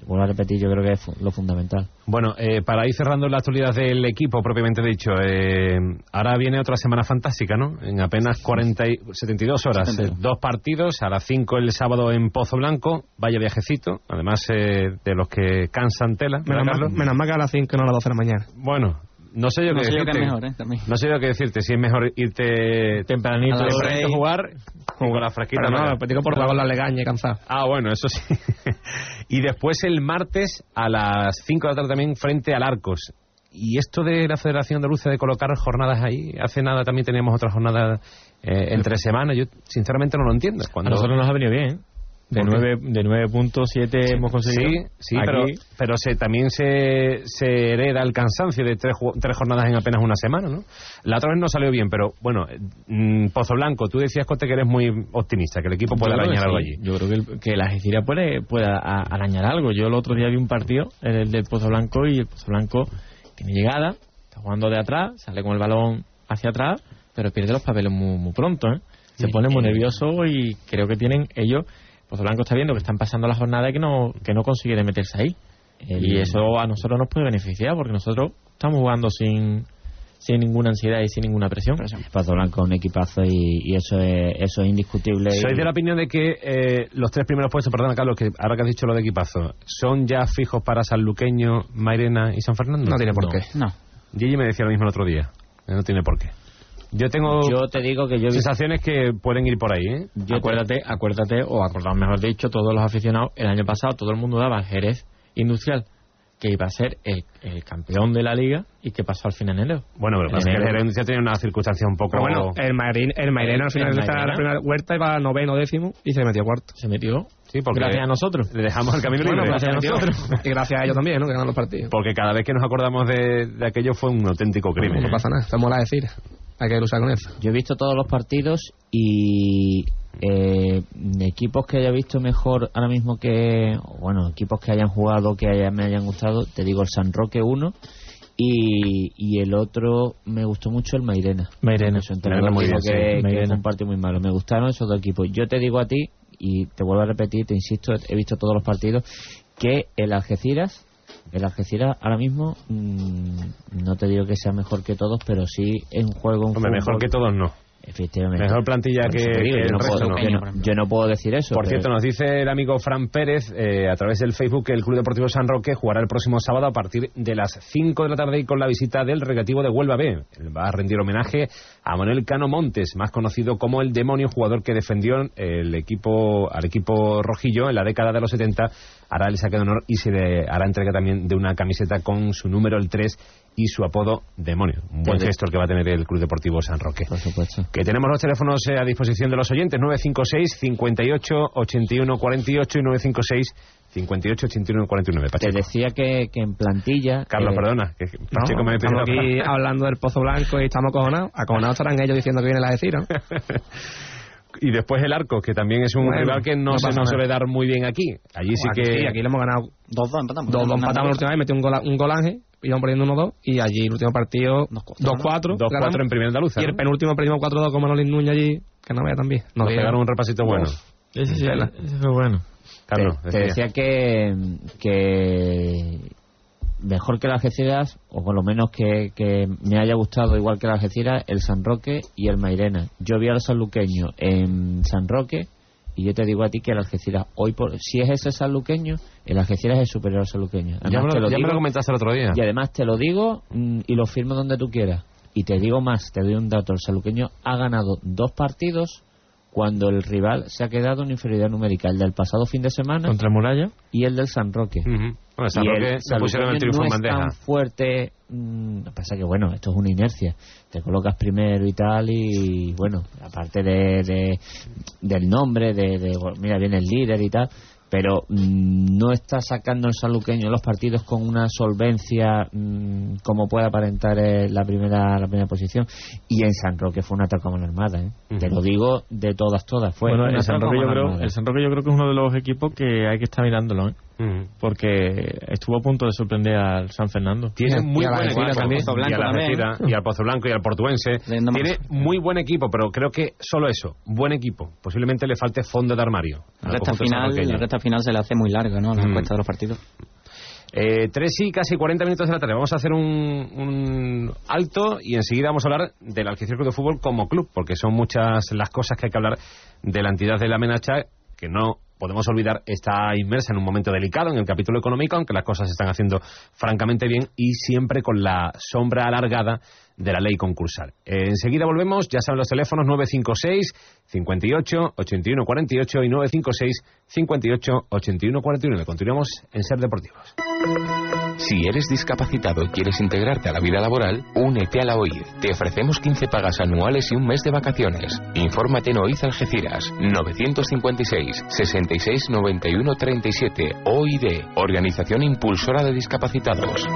vuelvo a repetir, yo creo que es fu- lo fundamental. Bueno, eh, para ir cerrando la actualidad del equipo, propiamente dicho, eh, ahora viene otra semana fantástica, ¿no? En apenas 40 y- 72 horas. eh, dos partidos, a las 5 el sábado en Pozo Blanco, vaya viajecito, además eh, de los que cansan tela. ¿verdad, Menos mal, menos mal que a las 5 no a las 12 de la mañana. Bueno, no sé yo No qué sé decirte. qué es mejor, ¿eh? También. No sé yo qué decirte, si es mejor irte tempranito, A tempranito a jugar o con la fresquita. Pero no, digo por con la legaña cansado. Ah, bueno, eso sí. y después el martes a las 5 de la tarde también frente al Arcos. Y esto de la Federación Andaluza de colocar jornadas ahí, hace nada también teníamos otra jornada eh, entre semanas, yo sinceramente no lo entiendo. A Cuando... nosotros nos ha venido bien. ¿eh? De ¿Por qué? 9 de 9.7 hemos conseguido. Sí, sí, Aquí, pero, pero se, también se, se hereda el cansancio de tres, tres jornadas en apenas una semana, ¿no? La otra vez no salió bien, pero bueno, mm, Pozo Blanco, tú decías, Cote, que eres muy optimista, que el equipo puede arañar algo sí. allí. Yo creo que, el- que la Algeciras puede, puede arañar algo. Yo el otro día vi un partido, el del Pozo Blanco, y el Pozo Blanco tiene llegada, está jugando de atrás, sale con el balón hacia atrás, pero pierde los papeles muy, muy pronto. ¿eh? Se pone muy nervioso y creo que tienen ellos. Pozo Blanco está viendo que están pasando la jornada y que no, que no consiguen meterse ahí. El- Y eso a nosotros nos puede beneficiar porque nosotros estamos jugando sin, sin ninguna ansiedad y sin ninguna presión. Pazo Blanco es un equipazo y, y eso es eso es indiscutible. Soy y- de la opinión de que eh, los tres primeros puestos, perdona Carlos, que ahora que has dicho lo de equipazo, ¿son ya fijos para Sanluqueño, Mairena y San Fernando? No tiene por qué. No. Gigi me decía lo mismo el otro día. que No tiene por qué. Yo tengo Yo te digo que yo sensaciones que pueden ir por ahí, ¿eh? yo te- acuérdate, acuérdate, o acordado mejor dicho, todos los aficionados, el año pasado todo el mundo daba al Jerez Industrial, que iba a ser el, el campeón de la liga y que pasó al final en enero. Bueno, pero En pasa que el enero. Tiene una circunstancia un poco... Pero bueno, el, Mairín, el Mairena al final El de esta Mairena. primera huerta iba noveno, décimo y se metió cuarto. Se metió sí, porque gracias a nosotros. le dejamos el camino Bueno, libre. gracias a Gracias a nosotros. Y gracias a ellos también, ¿no? Que ganan los partidos. Porque cada vez que nos acordamos de, de aquello fue un auténtico crimen. No ¿eh? pasa nada, estamos a decir. Hay que luchar con eso. Yo he visto todos los partidos y eh, equipos que haya visto mejor ahora mismo que, bueno, equipos que hayan jugado, que haya- me hayan gustado, te digo el San Roque 1 y, y el otro me gustó mucho el Mairena. Mairena. Muy bien, que, sí. Mairena. un partido muy malo. Me gustaron esos dos equipos. Yo te digo a ti, y te vuelvo a repetir, te insisto, he visto todos los partidos, que el Algeciras, el Algeciras ahora mismo, mm, no te digo que sea mejor que todos, pero sí es un juego, un Hombre, mejor fútbol- que todos no. Efectivamente. Mejor plantilla Por que, digo, que yo, el no resto puedo, no. yo no- yo no puedo decir eso. Por pero- cierto, nos dice el amigo Fran Pérez eh, a través del Facebook que el Club Deportivo San Roque jugará el próximo sábado a partir de las 5 de la tarde y con la visita del Recreativo de Huelva B. Él va a rendir homenaje a Manuel Cano Montes, más conocido como el demonio, jugador que defendió el equipo al equipo rojillo en la década de los 70. Hará el saque de honor y se le hará entrega también de una camiseta con su número el 3 y su apodo demonio. Un buen gesto el que va a tener el Club Deportivo San Roque. Por supuesto. Que tenemos los teléfonos eh, a disposición de los oyentes, 956 58 81 48 y 956 58 81 49. Te Pacheco. decía que, que en plantilla. Carlos, eh, perdona, que Pacheco No, me estamos aquí hablando del Pozo Blanco y estamos acojonados. Acojonados estarán ellos diciendo que viene la decir, ¿no? Y después el arco, que también es un Bueno, rival que no, no se nos suele dar muy bien aquí. Allí sí que. sí, aquí le hemos ganado Dos, dos empatamos. dos, dos empatamos la última vez, metió un gol, un gol Ángel, íbamos perdiendo 1-2 y allí el último partido 2-4. 2-4 ganamos. en primera andaluza. Y el penúltimo perdimos 4-2 con Manolín Núñez allí, que no vea también. Nos dio- pegaron un repasito bueno. Ese sí, ese fue bueno. Carlos, te, te decía que, que mejor que las Algeciras, o por lo menos que, que me haya gustado igual que las Algeciras, el San Roque y el Mairena. Yo vi al sanluqueño en San Roque y yo te digo a ti que el Algeciras, hoy por, si es ese sanluqueño, el Algeciras es superior al sanluqueño. ya Además, me te lo, lo ya me lo comentaste el otro día. y además te lo digo mm, y lo firmo donde tú quieras. Y te digo más, te doy un dato. El saluqueño ha ganado dos partidos cuando el rival se ha quedado en inferioridad numérica. El del pasado fin de semana Contra Muralla. y el del San Roque. Ujú. Bueno, San y Roque el le pusieron el triunfo no en es bandeja. tan fuerte. mm, que pasa que, bueno, esto es una inercia. Te colocas primero y tal y, bueno, aparte de, de- del nombre, de, de, mira, viene el líder y tal, pero mm, no está sacando el saluqueño los partidos con una solvencia mm, como puede aparentar eh, la primera la primera posición y en San Roque fue una ataque como armada ¿eh? te lo digo de todas todas fue bueno, el San, Roque yo creo, el San Roque yo creo que es uno de los equipos que hay que estar mirándolo, ¿eh? Porque estuvo a punto de sorprender al San Fernando. Tiene muy buen equipo también. y, a la Algeciras, y al Pozo Blanco y al Portuense. Tiene muy buen equipo, pero creo que solo eso, buen equipo. Posiblemente le falte fondo de armario. La recta, final, la recta final se le hace muy larga, ¿no? La Mm. cuesta de los partidos. Eh, tres y casi 40 minutos de la tarde. Vamos a hacer un, un alto y enseguida vamos a hablar del Algeciras Club de Fútbol como club, porque son muchas las cosas que hay que hablar de la entidad de la Menacha, que no podemos olvidar está inmersa en un momento delicado en el capítulo económico, aunque las cosas se están haciendo francamente bien y siempre con la sombra alargada de la ley concursal. Enseguida volvemos, ya saben los teléfonos 956 58 81 48 y 956 58 81 41. Continuamos en Ser Deportivos. Si eres discapacitado y quieres integrarte a la vida laboral, únete a la OID. Te ofrecemos 15 pagas anuales y un mes de vacaciones. Infórmate en OID Algeciras 956 66 91 37 OID, Organización Impulsora de Discapacitados.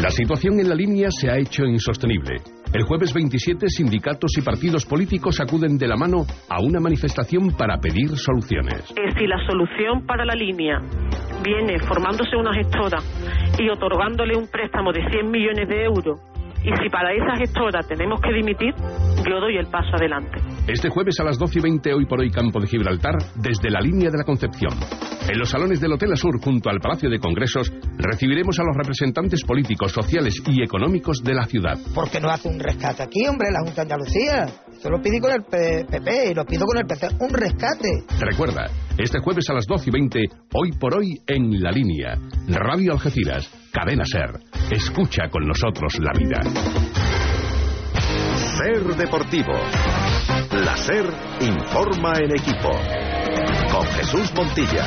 La situación en la línea se ha hecho insostenible. El jueves 27, sindicatos y partidos políticos acuden de la mano a una manifestación para pedir soluciones. si la solución para la línea viene formándose una gestora y otorgándole un préstamo de 100 millones de euros, y si para esa gestora tenemos que dimitir, yo doy el paso adelante. Este jueves a las 12 y 20, hoy por hoy Campo de Gibraltar, desde la línea de la Concepción. En los salones del Hotel Asur, junto al Palacio de Congresos, recibiremos a los representantes políticos, sociales y económicos de la ciudad. ¿Por qué no hace un rescate aquí, hombre, la Junta de Andalucía? Eso lo pedí con el PP y lo pido con el PC. Un rescate. Recuerda, este jueves a las 12 y 20, hoy por hoy en la línea. Radio Algeciras, Cadena Ser. Escucha con nosotros la vida. Ser Deportivo. La Ser informa en equipo. Con Jesús Montilla.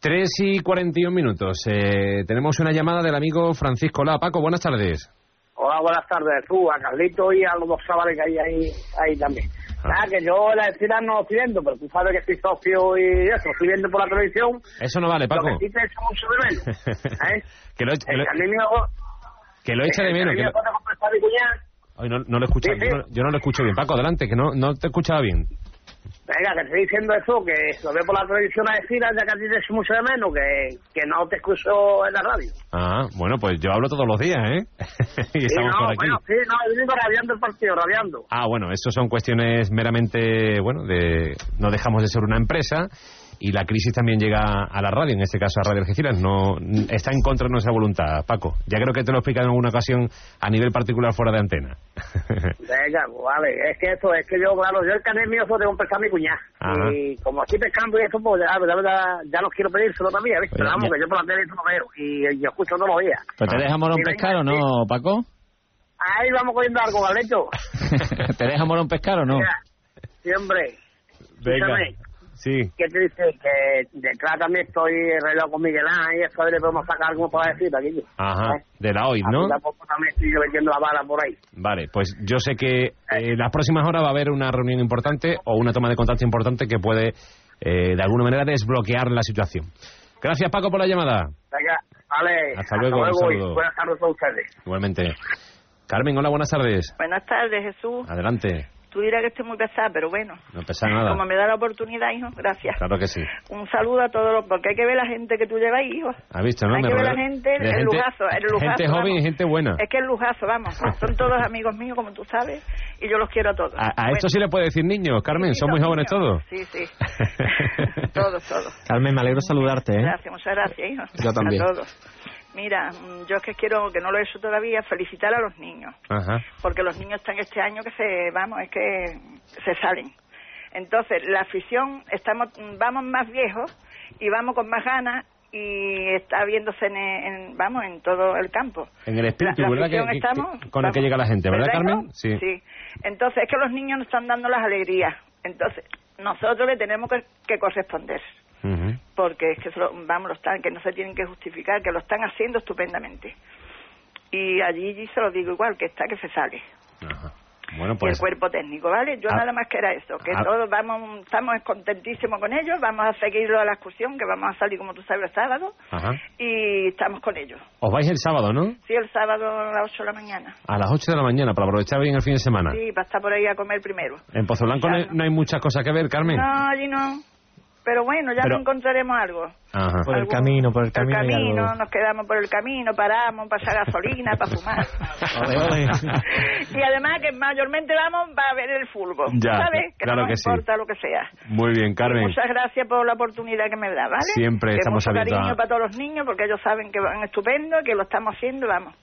3 y 41 minutos. Eh, tenemos una llamada del amigo Francisco La. Paco, buenas tardes. Hola, buenas tardes, tú, a Carlito y a los dos chavales que hay ahí, ahí también. Nada, que yo la decida no estoy viendo, pero tú sabes que estoy socio y eso, estoy viendo por la televisión. Eso no vale, Paco. Lo que sí te echo mucho de menos. ¿eh? que lo, que lo- que lo eche de menos. que lo- Ay, no, no lo escucha, Sí, sí. Yo, no, yo no lo escucho bien. Paco, adelante, que no, no te escuchaba bien. Venga, que estoy diciendo eso, que lo veo por la televisión a decir, ya que a ti te mucho de menos, que, que no te escucho en la radio. Ah, bueno, pues yo hablo todos los días, ¿eh? y Sí, estamos no, por aquí. bueno, sí, no, yo digo rabiando el partido, rabiando. Ah, bueno, eso son cuestiones meramente, bueno, de no dejamos de ser una empresa y la crisis también llega a la radio, en este caso a Radio Algeciras, no está en contra de nuestra voluntad, Paco. Ya creo que te lo he explicado en alguna ocasión a nivel particular fuera de antena. Venga, pues vale, es que eso, es que yo, claro, yo el canal mío solo tengo que empezar a mi cuñada. Ajá. Y como aquí pescando y eso, pues ya, ya, ya, ya no quiero pedírselo también, ¿viste? Pero Oye, vamos, ya- que yo por la tele eso lo veo y yo escucho todos los días. ¿Pero te deja morón Y venga, pescar o no, Paco? Ahí vamos cogiendo algo, Galecho. ¿Te deja morón pescar o no? Mira, siempre. Escúchame, Sí. ¿Qué te dice? Que detrás también estoy arreglado con Miguel Ángel y eso, le podemos sacar algo para decir aquí. Ajá, ¿Eh? de la OID, ¿no? Tampoco también estoy yo vendiendo la bala por ahí. Vale, pues yo sé que eh, las próximas horas va a haber una reunión importante o una toma de contacto importante que puede, eh, de alguna manera, desbloquear la situación. Gracias, Paco, por la llamada. Venga, vale. Hasta luego, un y saludo. buenas tardes a ustedes. Igualmente. Carmen, hola, buenas tardes. Buenas tardes, Jesús. Adelante. Tú dirás que estoy muy pesada, pero bueno. No pesa nada. Como me da la oportunidad, hijo, gracias. Claro que sí. Un saludo a todos los... Porque hay que ver la gente que tú llevas ahí, hijo. ¿Has visto, no? Hay Me que ver la gente, el lujazo, el lujazo. Gente joven vamos. y gente buena. Es que el lujazo, vamos. Son todos amigos míos, como tú sabes, y yo los quiero a todos. A, a Bueno, esto sí le puede decir niños, Carmen, son muy jóvenes todos. Sí, sí. todos, todos. Carmen, me alegro saludarte, ¿eh? Gracias, muchas gracias, hijo. Yo también. A todos. Mira, mm, yo es que quiero, que no lo he hecho todavía, felicitar a los niños. Ajá. porque los niños están este año que se, vamos, es que se salen. Entonces, la afición, estamos, vamos más viejos y vamos con más ganas y está viéndose en, en- vamos, en todo el campo. En el espíritu, La- la ¿verdad? Que, estamos, con el que vamos. llega la gente, ¿verdad, ¿Verdad, Carmen? Sí. Entonces, es que los niños nos están dando las alegrías. Entonces, nosotros le tenemos que, que corresponder. Ujú. Porque es que, vamos, lo están, que no se tienen que justificar, que lo están haciendo estupendamente. Y allí se lo digo igual, que está que se sale. Bueno, y pues- el cuerpo técnico, ¿vale? Yo Ah. nada más que era eso, que Ah. todos vamos, estamos contentísimos con ellos, vamos a seguirlo a la excursión, que vamos a salir, como tú sabes, el sábado, Ajá. y estamos con ellos. Os vais el sábado, ¿no? Sí, el sábado a las 8 de la mañana. A las 8 de la mañana, para aprovechar bien el fin de semana. Sí, para estar por ahí a comer primero. En Pozo Blanco no hay, no hay muchas cosas que ver, Carmen. No, allí no. Pero bueno, ya Pero- no encontraremos algo. Ajá. Por el Algún- camino, por el El camino. hay camino, algo. nos quedamos por el camino, paramos para echar gasolina, para fumar. Y además que mayormente vamos para ver el fútbol, Ya, ¿sabes? Que claro no que nos sí. importa lo que sea. Muy bien, Carmen. Muchas gracias por la oportunidad que me da, ¿vale? Siempre que estamos abiertos cariño a- para todos los niños porque ellos saben que van estupendo, que lo estamos haciendo, vamos.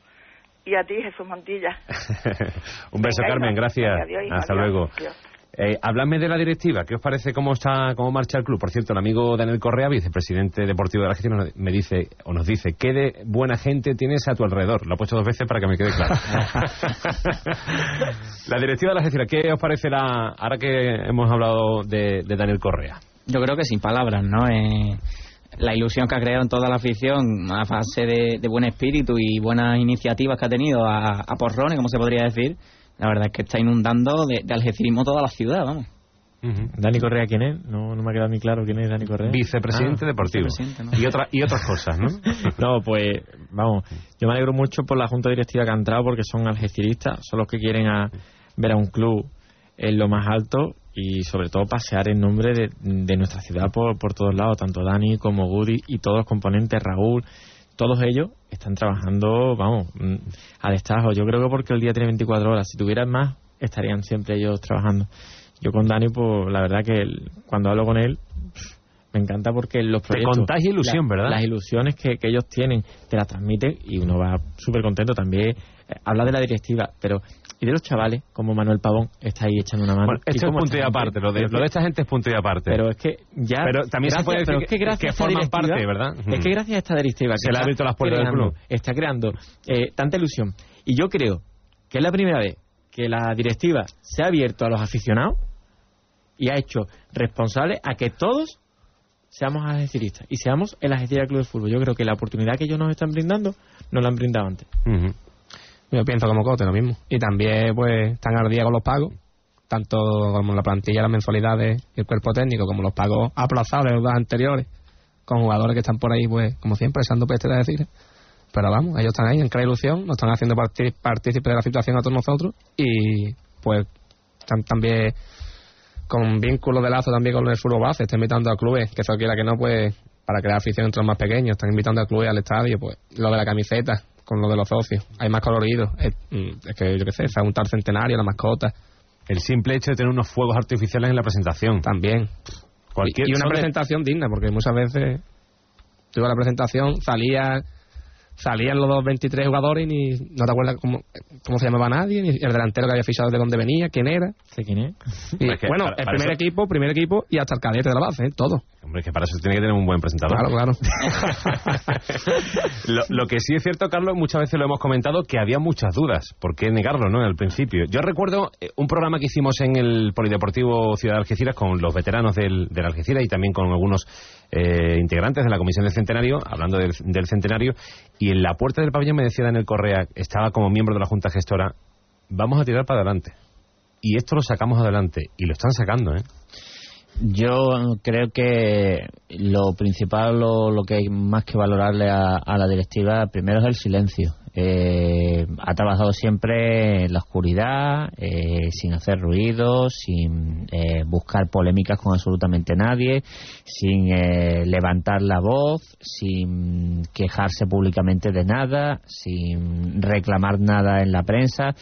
Y a ti, Jesús Montilla. Un beso, Venga, Carmen, gracias. Adiós, Hasta adiós, luego. adiós. Eh, háblame de la directiva. ¿Qué os parece cómo está, cómo marcha el club? Por cierto, el amigo Daniel Correa, vicepresidente deportivo de la gestión, nos- me dice o nos dice qué de buena gente tienes a tu alrededor. Lo he puesto dos veces para que me quede claro. la directiva de la gestión. ¿Qué os parece la ahora que hemos hablado de, de Daniel Correa? Yo creo que sin palabras, ¿no? Eh, la ilusión que ha creado en toda la afición a base de, de buen espíritu y buenas iniciativas que ha tenido a, a porrones, como se podría decir, la verdad es que está inundando de, de algecirismo toda la ciudad, vamos. Dani Correa, ¿quién es? No, no me ha quedado muy claro quién es Dani Correa. Vicepresidente Ah, deportivo. vicepresidente, ¿no? Y, otra, y otras cosas, ¿no? no, pues vamos, yo me alegro mucho por la junta directiva que ha entrado porque son algeciristas, son los que quieren a- ver a un club en lo más alto y sobre todo pasear el nombre de, de nuestra ciudad por, por todos lados, tanto Dani como Woody y todos los componentes, Raúl, todos ellos están trabajando, vamos, mm, a destajo. Yo creo que porque el día tiene 24 horas, si tuvieran más, estarían siempre ellos trabajando. Yo con Dani, pues la verdad que cuando hablo con él, me encanta porque los Te proyectos... contagia ilusión, la- ¿verdad? Las ilusiones que, que ellos tienen te las transmiten y uno va súper contento. También habla de la directiva, pero... Y de los chavales, como Manuel Pavón, está ahí echando una mano. Bueno, esto es punto y aparte. Lo de, pero lo de esta gente es punto y aparte. pero es que ya. Pero también se puede decir que- es que, gracias forman parte, ¿verdad? Es que gracias a esta directiva. Se que le ha abierto las puertas del club. Está creando eh, tanta ilusión. Y yo creo que es la primera vez que la directiva se ha abierto a los aficionados y ha hecho responsables a que todos seamos algeciristas y seamos el Algeciras Club de Fútbol. Yo creo que la oportunidad que ellos nos están brindando no la han brindado antes. Yo pienso como Cote lo mismo. Y también, pues, están al día con los pagos, tanto como la plantilla, las mensualidades y el cuerpo técnico, como los pagos aplazados de los dos anteriores, con jugadores que están por ahí, pues, como siempre, echando peste de decir. Pero vamos, ellos están ahí en clara ilusión, nos están haciendo partícipes de la situación a todos nosotros y, pues, están también con vínculos de lazo también con el fútbol base, están invitando a clubes, que eso quiera que no, pues, para crear afición entre los más pequeños, están invitando a clubes al estadio, pues, lo de la camiseta, con lo de los socios, hay más colorido, es, mm, es que yo qué sé, se ha juntado el centenario, la mascota. El simple hecho de tener unos fuegos artificiales en la presentación. También. Cualquier y una de- presentación digna, porque muchas veces tú ibas a la presentación, salía salían los dos 23 jugadores y ni, no te acuerdas cómo, cómo se llamaba nadie, ni el delantero que había fichado de dónde venía, quién era. ¿Sé quién es? Y, Es que bueno, para- el primer eso- equipo, primer equipo y hasta el cadete de la base, ¿eh? todo. Hombre, que para eso tiene que tener un buen presentador. Claro, claro. lo, lo que sí es cierto, Carlos, muchas veces lo hemos comentado, que había muchas dudas. ¿Por qué negarlo, no? Al principio. Yo recuerdo eh, un programa que hicimos en el Polideportivo Ciudad de Algeciras con los veteranos del, del Algeciras y también con algunos eh, integrantes de la Comisión del Centenario, hablando del, del Centenario, y en la puerta del pabellón me decía Daniel Correa, estaba como miembro de la Junta Gestora, vamos a tirar para adelante. Y esto lo sacamos adelante. Y lo están sacando, ¿eh? Yo creo que lo principal, lo, lo que hay más que valorarle a, a la directiva, primero es el silencio. Eh, ha trabajado siempre en la oscuridad, eh, sin hacer ruido, sin eh, buscar polémicas con absolutamente nadie, sin eh, levantar la voz, sin quejarse públicamente de nada, sin reclamar nada en la prensa.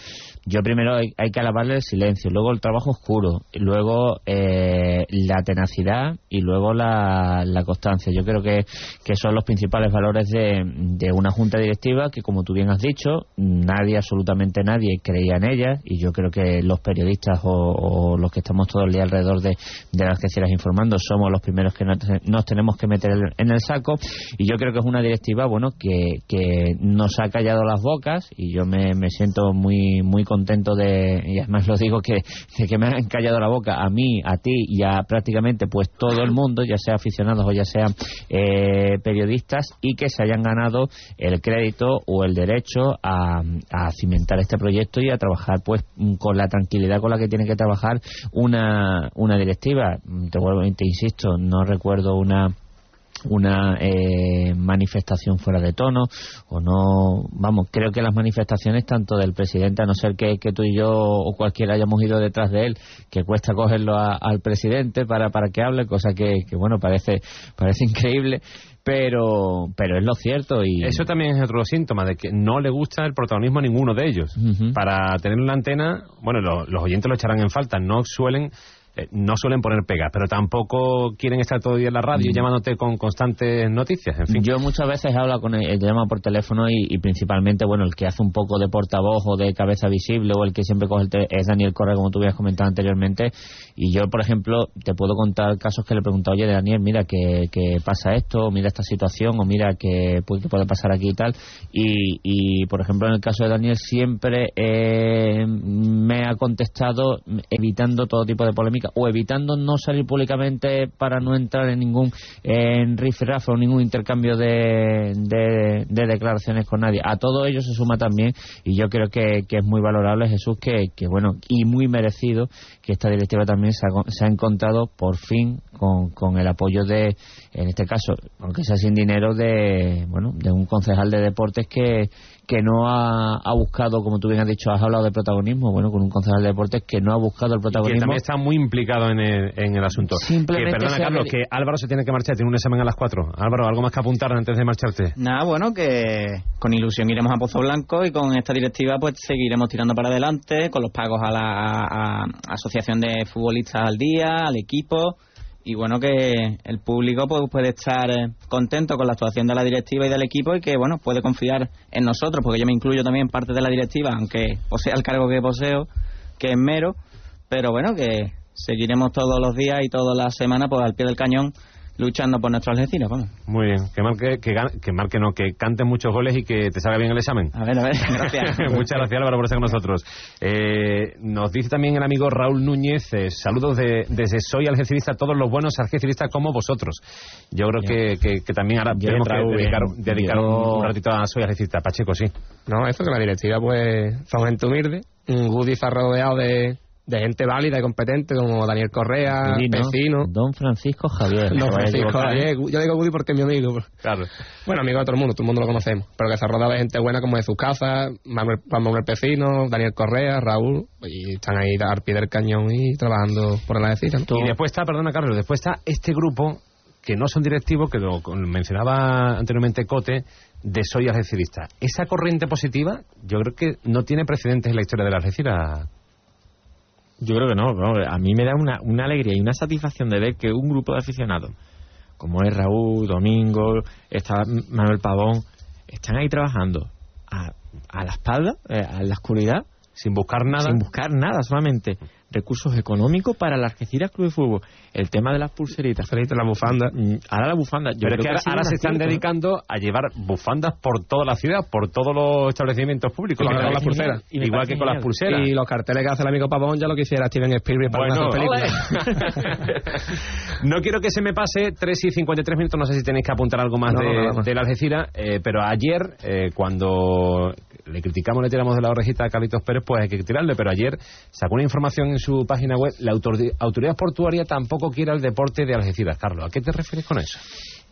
Yo primero hay, que alabarle el silencio, luego el trabajo oscuro, luego eh, la tenacidad y luego la, la constancia. Yo creo que, que son los principales valores de, de una junta directiva que, como tú bien has dicho, nadie, absolutamente nadie, creía en ella y yo creo que los periodistas o, o los que estamos todo el día alrededor de, de las que quisieras informando somos los primeros que nos, nos tenemos que meter en el saco y yo creo que es una directiva bueno que, que nos ha callado las bocas y yo me, me siento muy muy contento de y además lo digo que, de que me han callado la boca a mí, a ti y a prácticamente pues todo el mundo, ya sea aficionados o ya sean eh, periodistas y que se hayan ganado el crédito o el derecho a cimentar este proyecto y a trabajar pues con la tranquilidad con la que tiene que trabajar una, una directiva. Te vuelvo, te insisto, no recuerdo una una eh, manifestación fuera de tono o no vamos creo que las manifestaciones tanto del presidente a no ser que, que tú y yo o cualquiera hayamos ido detrás de él que cuesta cogerlo a- al presidente para para que hable cosa que, que bueno parece parece increíble pero pero es lo cierto y Eso también es otro síntoma de que no le gusta el protagonismo a ninguno de ellos. Para tener una antena, bueno, lo- los oyentes lo echarán en falta, no suelen eh, no suelen poner pegas, pero tampoco quieren estar todo el día en la radio Mm. llamándote con constantes noticias, en fin. Yo muchas veces hablo con él, él llama por teléfono y, y principalmente, bueno, el que hace un poco de portavoz o de cabeza visible o el que siempre coge el te- es Daniel Correa, como tú habías comentado anteriormente. Y yo, por ejemplo, te puedo contar casos que le he preguntado, oye, Daniel, mira que, que pasa esto, o mira esta situación, o mira que, pues, que puede pasar aquí y tal. Y, y, por ejemplo, en el caso de Daniel, siempre eh, me ha contestado evitando todo tipo de polémica o evitando no salir públicamente para no entrar en ningún en rifirrafe o ningún intercambio de, de, de declaraciones con nadie. A todo ello se suma también, y yo creo que, que es muy valorable, Jesús, que, que bueno, y muy merecido que esta directiva también se ha, se ha encontrado por fin con, con el apoyo de, en este caso, aunque sea sin dinero, de bueno de un concejal de deportes que, que no ha, ha buscado, como tú bien has dicho, has hablado de protagonismo, bueno, con un concejal de deportes que no ha buscado el que protagonismo. también está muy implicado en el, en el asunto. Simplemente que, perdona, Carlos, que Álvaro se tiene que marchar, tiene un examen a las 4. Álvaro, ¿algo más que apuntar antes de marcharte? Nada, bueno, que con ilusión iremos a Pozo Blanco y con esta directiva pues seguiremos tirando para adelante con los pagos a la a- a Asociación de Futbolistas al día, al equipo y bueno que el público pues puede estar eh, contento con la actuación de la directiva y del equipo y que bueno puede confiar en nosotros porque yo me incluyo también parte de la directiva aunque posea el cargo que poseo que es mero pero bueno que seguiremos todos los días y todas las semanas pues al pie del cañón luchando por nuestros Algeciras vamos Muy bien, que marque, que, gan- que marque no, que cante muchos goles y que te salga bien el examen. A ver, a ver, gracias. Muchas gracias Álvaro por estar con nosotros. Eh, nos dice también el amigo Raúl Núñez, eh, saludos de, desde Soy Algecirista a todos los buenos algeciristas como vosotros. Yo creo que, que, que también ahora Bien, tenemos Raúl, que dedicar, dedicar un, un ratito a Soy Algecirista. Pacheco, sí. No, eso que la directiva pues son gente humilde. Un está rodeado de, de gente válida y competente como Daniel Correa. Vecino. Don Francisco Javier. Don Francisco ¿eh? Javier. Yo digo Woody porque es mi amigo. Claro. Bueno, amigo de todo el mundo, todo el mundo lo conocemos. Pero que se ha rodeado de gente buena como de sus casas, Manuel, Juan Manuel Pecino, Daniel Correa, Raúl, y están ahí al pie del cañón y trabajando por la decisión. Y después está, perdona Carlos, después está este grupo que no son directivos, que lo con- mencionaba anteriormente Cote, de Soy Algecirista. Esa corriente positiva, yo creo que no tiene precedentes en la historia de la Algeciras. Yo creo que no, no, a mí me da una, una alegría y una satisfacción de ver que un grupo de aficionados, como es Raúl, Domingo, está Manuel Pavón, están ahí trabajando a, a la espalda, eh, a la oscuridad. Sin buscar nada. Sin buscar nada, solamente recursos económicos para la Algeciras Club de Fútbol. El tema de las pulseritas. la bufanda. Ahora la bufanda. Yo Pero es creo que ahora, se están dedicando a llevar bufandas por toda la ciudad, por todos los establecimientos públicos. Igual Que con las pulseras. y me Igual que con las pulseras. Y los carteles que hace el amigo Pavón ya lo quisiera Steven Spielberg para Bueno, hacer películas. No quiero que se me pase 3 y 53 minutos, no sé si tenéis que apuntar algo más No, de, de la Algeciras, eh, pero ayer, eh, cuando le criticamos, le tiramos de la orejita a Carlitos Pérez, pues hay que tirarle, pero ayer sacó una información en su página web, la autor- autoridad portuaria tampoco quiere el deporte de Algeciras. Carlos, ¿a qué te refieres con eso?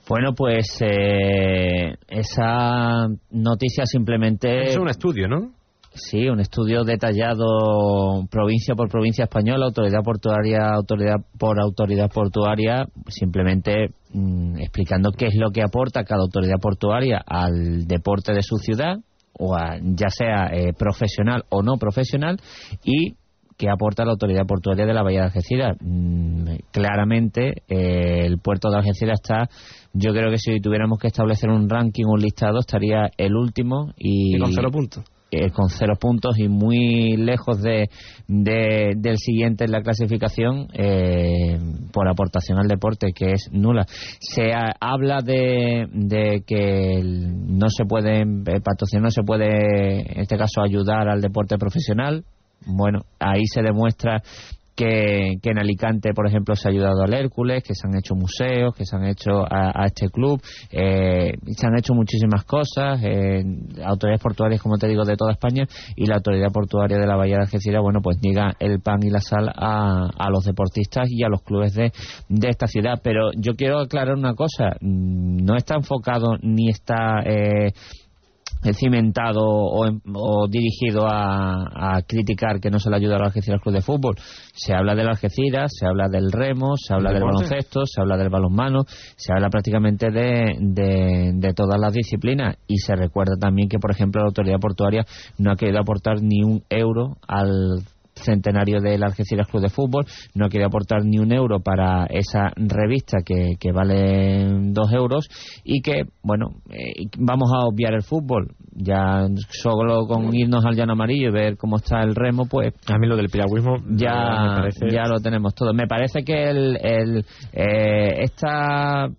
Bueno, pues eh, esa noticia simplemente... Es un estudio, ¿no? Sí, un estudio detallado provincia por provincia española, autoridad portuaria, autoridad por autoridad portuaria, simplemente mm, explicando qué es lo que aporta cada autoridad portuaria al deporte de su ciudad, o a- ya sea eh, profesional o no profesional, y qué aporta la autoridad portuaria de la Bahía de Algeciras. Mm, claramente, eh, el puerto de Algeciras está, yo creo que si tuviéramos que establecer un ranking, un listado, estaría el último y, Y con cero puntos. eh, con cero puntos y muy lejos de, de- del siguiente en la clasificación eh, por aportación al deporte que es nula se ha- habla de, de que no se puede eh, patrocinar no se puede en este caso ayudar al deporte profesional bueno ahí se demuestra que, en Alicante, por ejemplo, se ha ayudado al Hércules, que se han hecho museos, que se han hecho a, a este club, eh, se han hecho muchísimas cosas, eh, autoridades portuarias, como te digo, de toda España, y la autoridad portuaria de la Bahía de Algeciras, bueno, pues llega el pan y la sal a, a los deportistas y a los clubes de, de esta ciudad. Pero yo quiero aclarar una cosa, mm, no está enfocado ni está... Eh, cimentado o, em- o dirigido a, a criticar que no se le ayuda a la Algeciras Club de Fútbol. Se habla del Algeciras, se habla del remo, se habla ¿El del deporte? baloncesto, se habla del balonmano, se habla prácticamente de, de, de todas las disciplinas y se recuerda también que, por ejemplo, la autoridad portuaria no ha querido aportar ni un euro al centenario del Algeciras Club de Fútbol, no querido aportar ni un euro para esa revista que, que vale dos euros y que, bueno, eh, vamos a obviar el fútbol. Ya solo con irnos al llano amarillo y ver cómo está el remo, pues... A mí lo del piragüismo ya, parece- ya lo tenemos todo. Me parece que el, el, eh, esta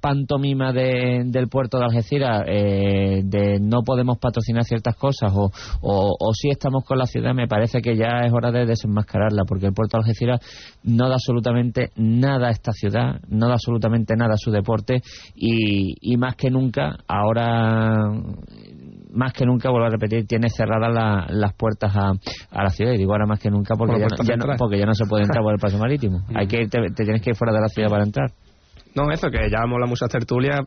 pantomima de- del puerto de Algeciras eh, de no podemos patrocinar ciertas cosas o, o, o si estamos con la ciudad me parece que ya es hora de desenmascararla porque el puerto de Algeciras no da absolutamente nada a esta ciudad no da absolutamente nada a su deporte y, y más que nunca ahora más que nunca, vuelvo a repetir, tiene cerradas la- las puertas a, a la ciudad. Y digo ahora más que nunca porque, Por ya no, puerta ya no- central. porque ya no se puede entrar por el paso marítimo. Hay que irte- te tienes que ir fuera de la ciudad para entrar. No, eso, que ya mola muchas tertulias.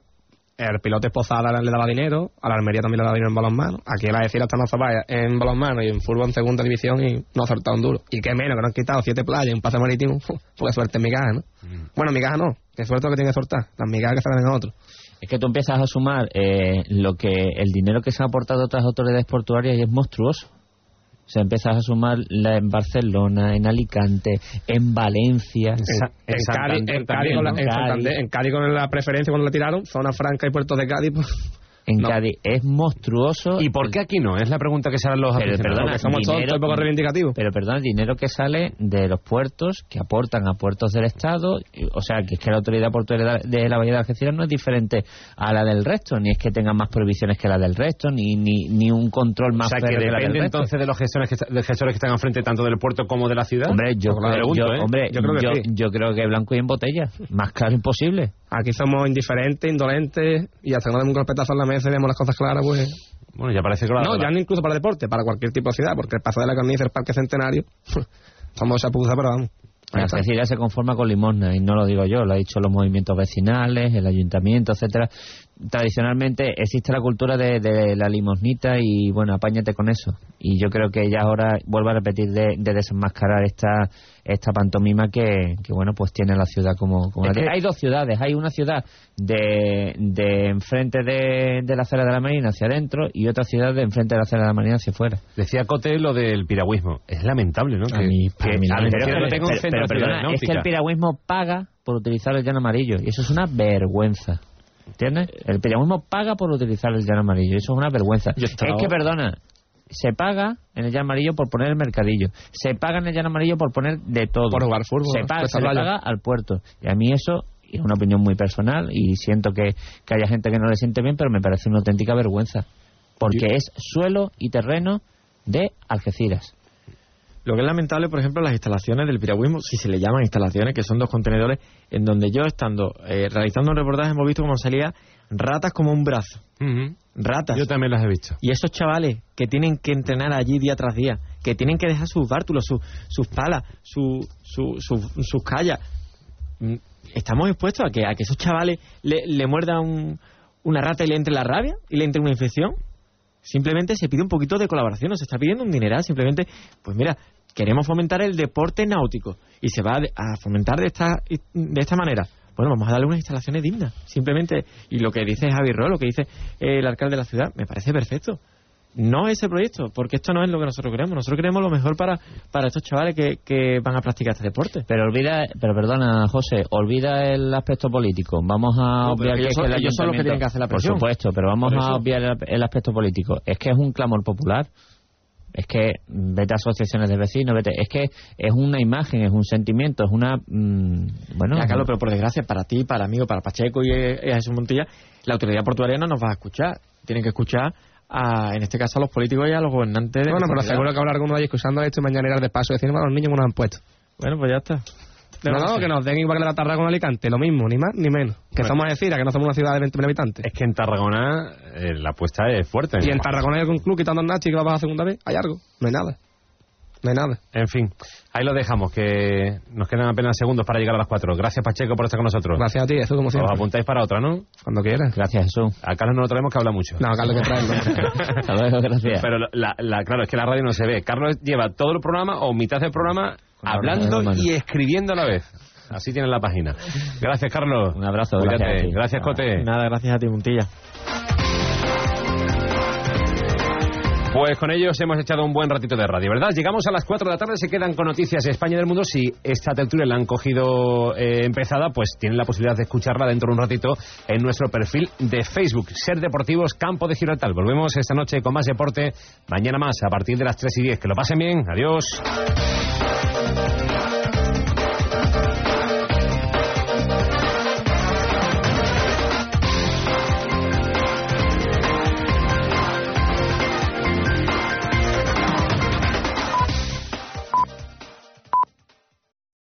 El piloto Esposada le daba dinero, a la Almería también le daba dinero en balonmano. Aquí la decir hasta no vaya en balonmano y en fútbol en segunda división y no ha soltado un duro. Y qué menos, que nos han quitado siete playas y un pase marítimo. Pues suerte en migaja, ¿no? Bueno, migaja no, que suerte lo que tiene que soltar. Las migajas que salen a otro. Es que tú empiezas a sumar eh, lo que el dinero que se ha aportado a otras autoridades portuarias y es monstruoso. O sea, empiezas a sumar la- en Barcelona, en Alicante, en Valencia, En, en Cádiz, en, Cádiz con la, en, Santander, en Cádiz con la preferencia cuando le tiraron, zona franca y puerto de Cádiz, pues, en no. Cádiz. Es monstruoso. ¿Y por qué aquí no? Es la pregunta que se harán los Pero aficionados. perdona, Porque somos todos dinero- un poco reivindicativos. Pero perdón, dinero que sale de los puertos, que aportan a puertos del Estado, o sea, que es que la autoridad portuaria de la Bahía de Algeciras no es diferente a la del resto, ni es que tengan más prohibiciones que la del resto, ni ni, ni un control O más sea, que férreo la del depende resto. entonces de los gestores que, de gestores que están al frente tanto del puerto como de la ciudad. Hombre, yo, Pues claro, yo- ¿eh? hombre, Yo creo que yo, sí. yo creo que blanco y en botella, más claro imposible. Aquí somos indiferentes, indolentes y hasta que no demos un golpetazo en la mesa y vemos las cosas claras, pues... Bueno, ya parece lo No, ya no incluso para deporte, para cualquier tipo de ciudad, porque el paso de la carniza, el parque centenario, somos chapuza, pero vamos. Está. Algeciras se conforma con limosna y no lo digo yo, lo han dicho los movimientos vecinales, el ayuntamiento, etcétera. Tradicionalmente existe la cultura de, de la limosnita y bueno, apáñate con eso. Y yo creo que ya ahora vuelvo a repetir de, de desenmascarar esta esta pantomima que, que bueno pues tiene la ciudad como, como la que- hay dos ciudades, hay una ciudad de, de enfrente de, de la acera de la Marina hacia adentro y otra ciudad de enfrente de la acera de la Marina hacia afuera. Decía Cote lo del piragüismo. Es lamentable, ¿no? Que, es que el piragüismo paga por utilizar el llano amarillo y eso es una vergüenza. ¿Entiendes? El piragüismo paga por utilizar el llano amarillo eso es una vergüenza. Yo estaba- Es que, perdona, se paga en el llano amarillo por poner el mercadillo, se paga en el llano amarillo por poner de todo. Por jugar fútbol, Se paga, pues, se paga al puerto. Y a mí eso es una opinión muy personal y siento que, que haya gente que no le siente bien, pero me parece una auténtica vergüenza. Porque es suelo y terreno de Algeciras. Lo que es lamentable, por ejemplo, las instalaciones del piragüismo, si se le llaman instalaciones, que son dos contenedores, en donde yo estando eh, realizando un reportaje hemos visto cómo salía ratas como un brazo. Ratas. Yo también las he visto. Y esos chavales que tienen que entrenar allí día tras día, que tienen que dejar sus bártulos, su- sus palas, su, su- su- sus callas, mm, estamos expuestos a que, a que esos chavales le, le muerdan un- una rata y le entre la rabia y le entre una infección. Simplemente se pide un poquito de colaboración, no se está pidiendo un dineral, simplemente, pues mira, queremos fomentar el deporte náutico y se va a, a fomentar de esta, de esta manera. Bueno, vamos a darle unas instalaciones dignas, simplemente. Y lo que dice Javi Ro, lo que dice eh, el alcalde de la ciudad, me parece perfecto. No ese proyecto, porque esto no es lo que nosotros queremos. Nosotros queremos lo mejor para, para estos chavales que, que van a practicar este deporte. Pero olvida, pero perdona, José, olvida el aspecto político. Vamos a No, obviar que, son- que el ellos son los que ayuntamiento- tienen que hacer la presión. Por supuesto, pero vamos a obviar el, el aspecto político. Es que es un clamor popular. Es que mm, vete a asociaciones de vecinos, vete. Es que es una imagen, es un sentimiento, es una. mm, bueno. Ya, Carlos, pero por desgracia, para ti, para mí, o para Pacheco y, y a Jesús Montilla, la autoridad portuaria no nos va a escuchar. Tienen que escuchar, a, en este caso, a los políticos y a los gobernantes de Bueno, pero seguro que habrá alguno de allí escuchando esto y mañana irá de paso decir, bueno, los niños me lo han puesto. Bueno, pues ya está. No, no, que nos den igual que la Tarragona Alicante, lo mismo, ni más ni menos. Que Bueno. somos decir, que no somos una ciudad de 20.000 habitantes. Es que en Tarragona eh, la apuesta es fuerte. Y en Tarragona hay algún club quitando a Nachi que va a bajar segunda vez. ¿Hay algo? No hay nada. No hay nada. En fin, ahí lo dejamos, que nos quedan apenas segundos para llegar a las 4. Gracias, Pacheco, por estar con nosotros. Gracias a ti, eso como siempre. Os apuntáis para otra, ¿no? Cuando quieras. Gracias, Jesús. A Carlos no lo traemos que habla mucho. No, Carlos, que traerlo. Hasta luego, gracias. Pero la, la- claro, es que la radio no se ve. Carlos lleva todo el programa o mitad del programa hablando y escribiendo a la vez. Así tiene la página. Gracias, Carlos. Un abrazo, Cuídate. gracias a. Gracias, Cote. Nada, gracias a ti, Muntilla. Pues con ellos hemos echado un buen ratito de radio, ¿verdad? Llegamos a las 4 de la tarde, se quedan con noticias de España y del mundo. Si esta tertulia la han cogido eh, empezada, pues tienen la posibilidad de escucharla dentro de un ratito en nuestro perfil de Facebook, Ser Deportivos Campo de Gibraltar. Volvemos esta noche con más deporte, mañana más a partir de las 3 y 10. Que lo pasen bien, adiós.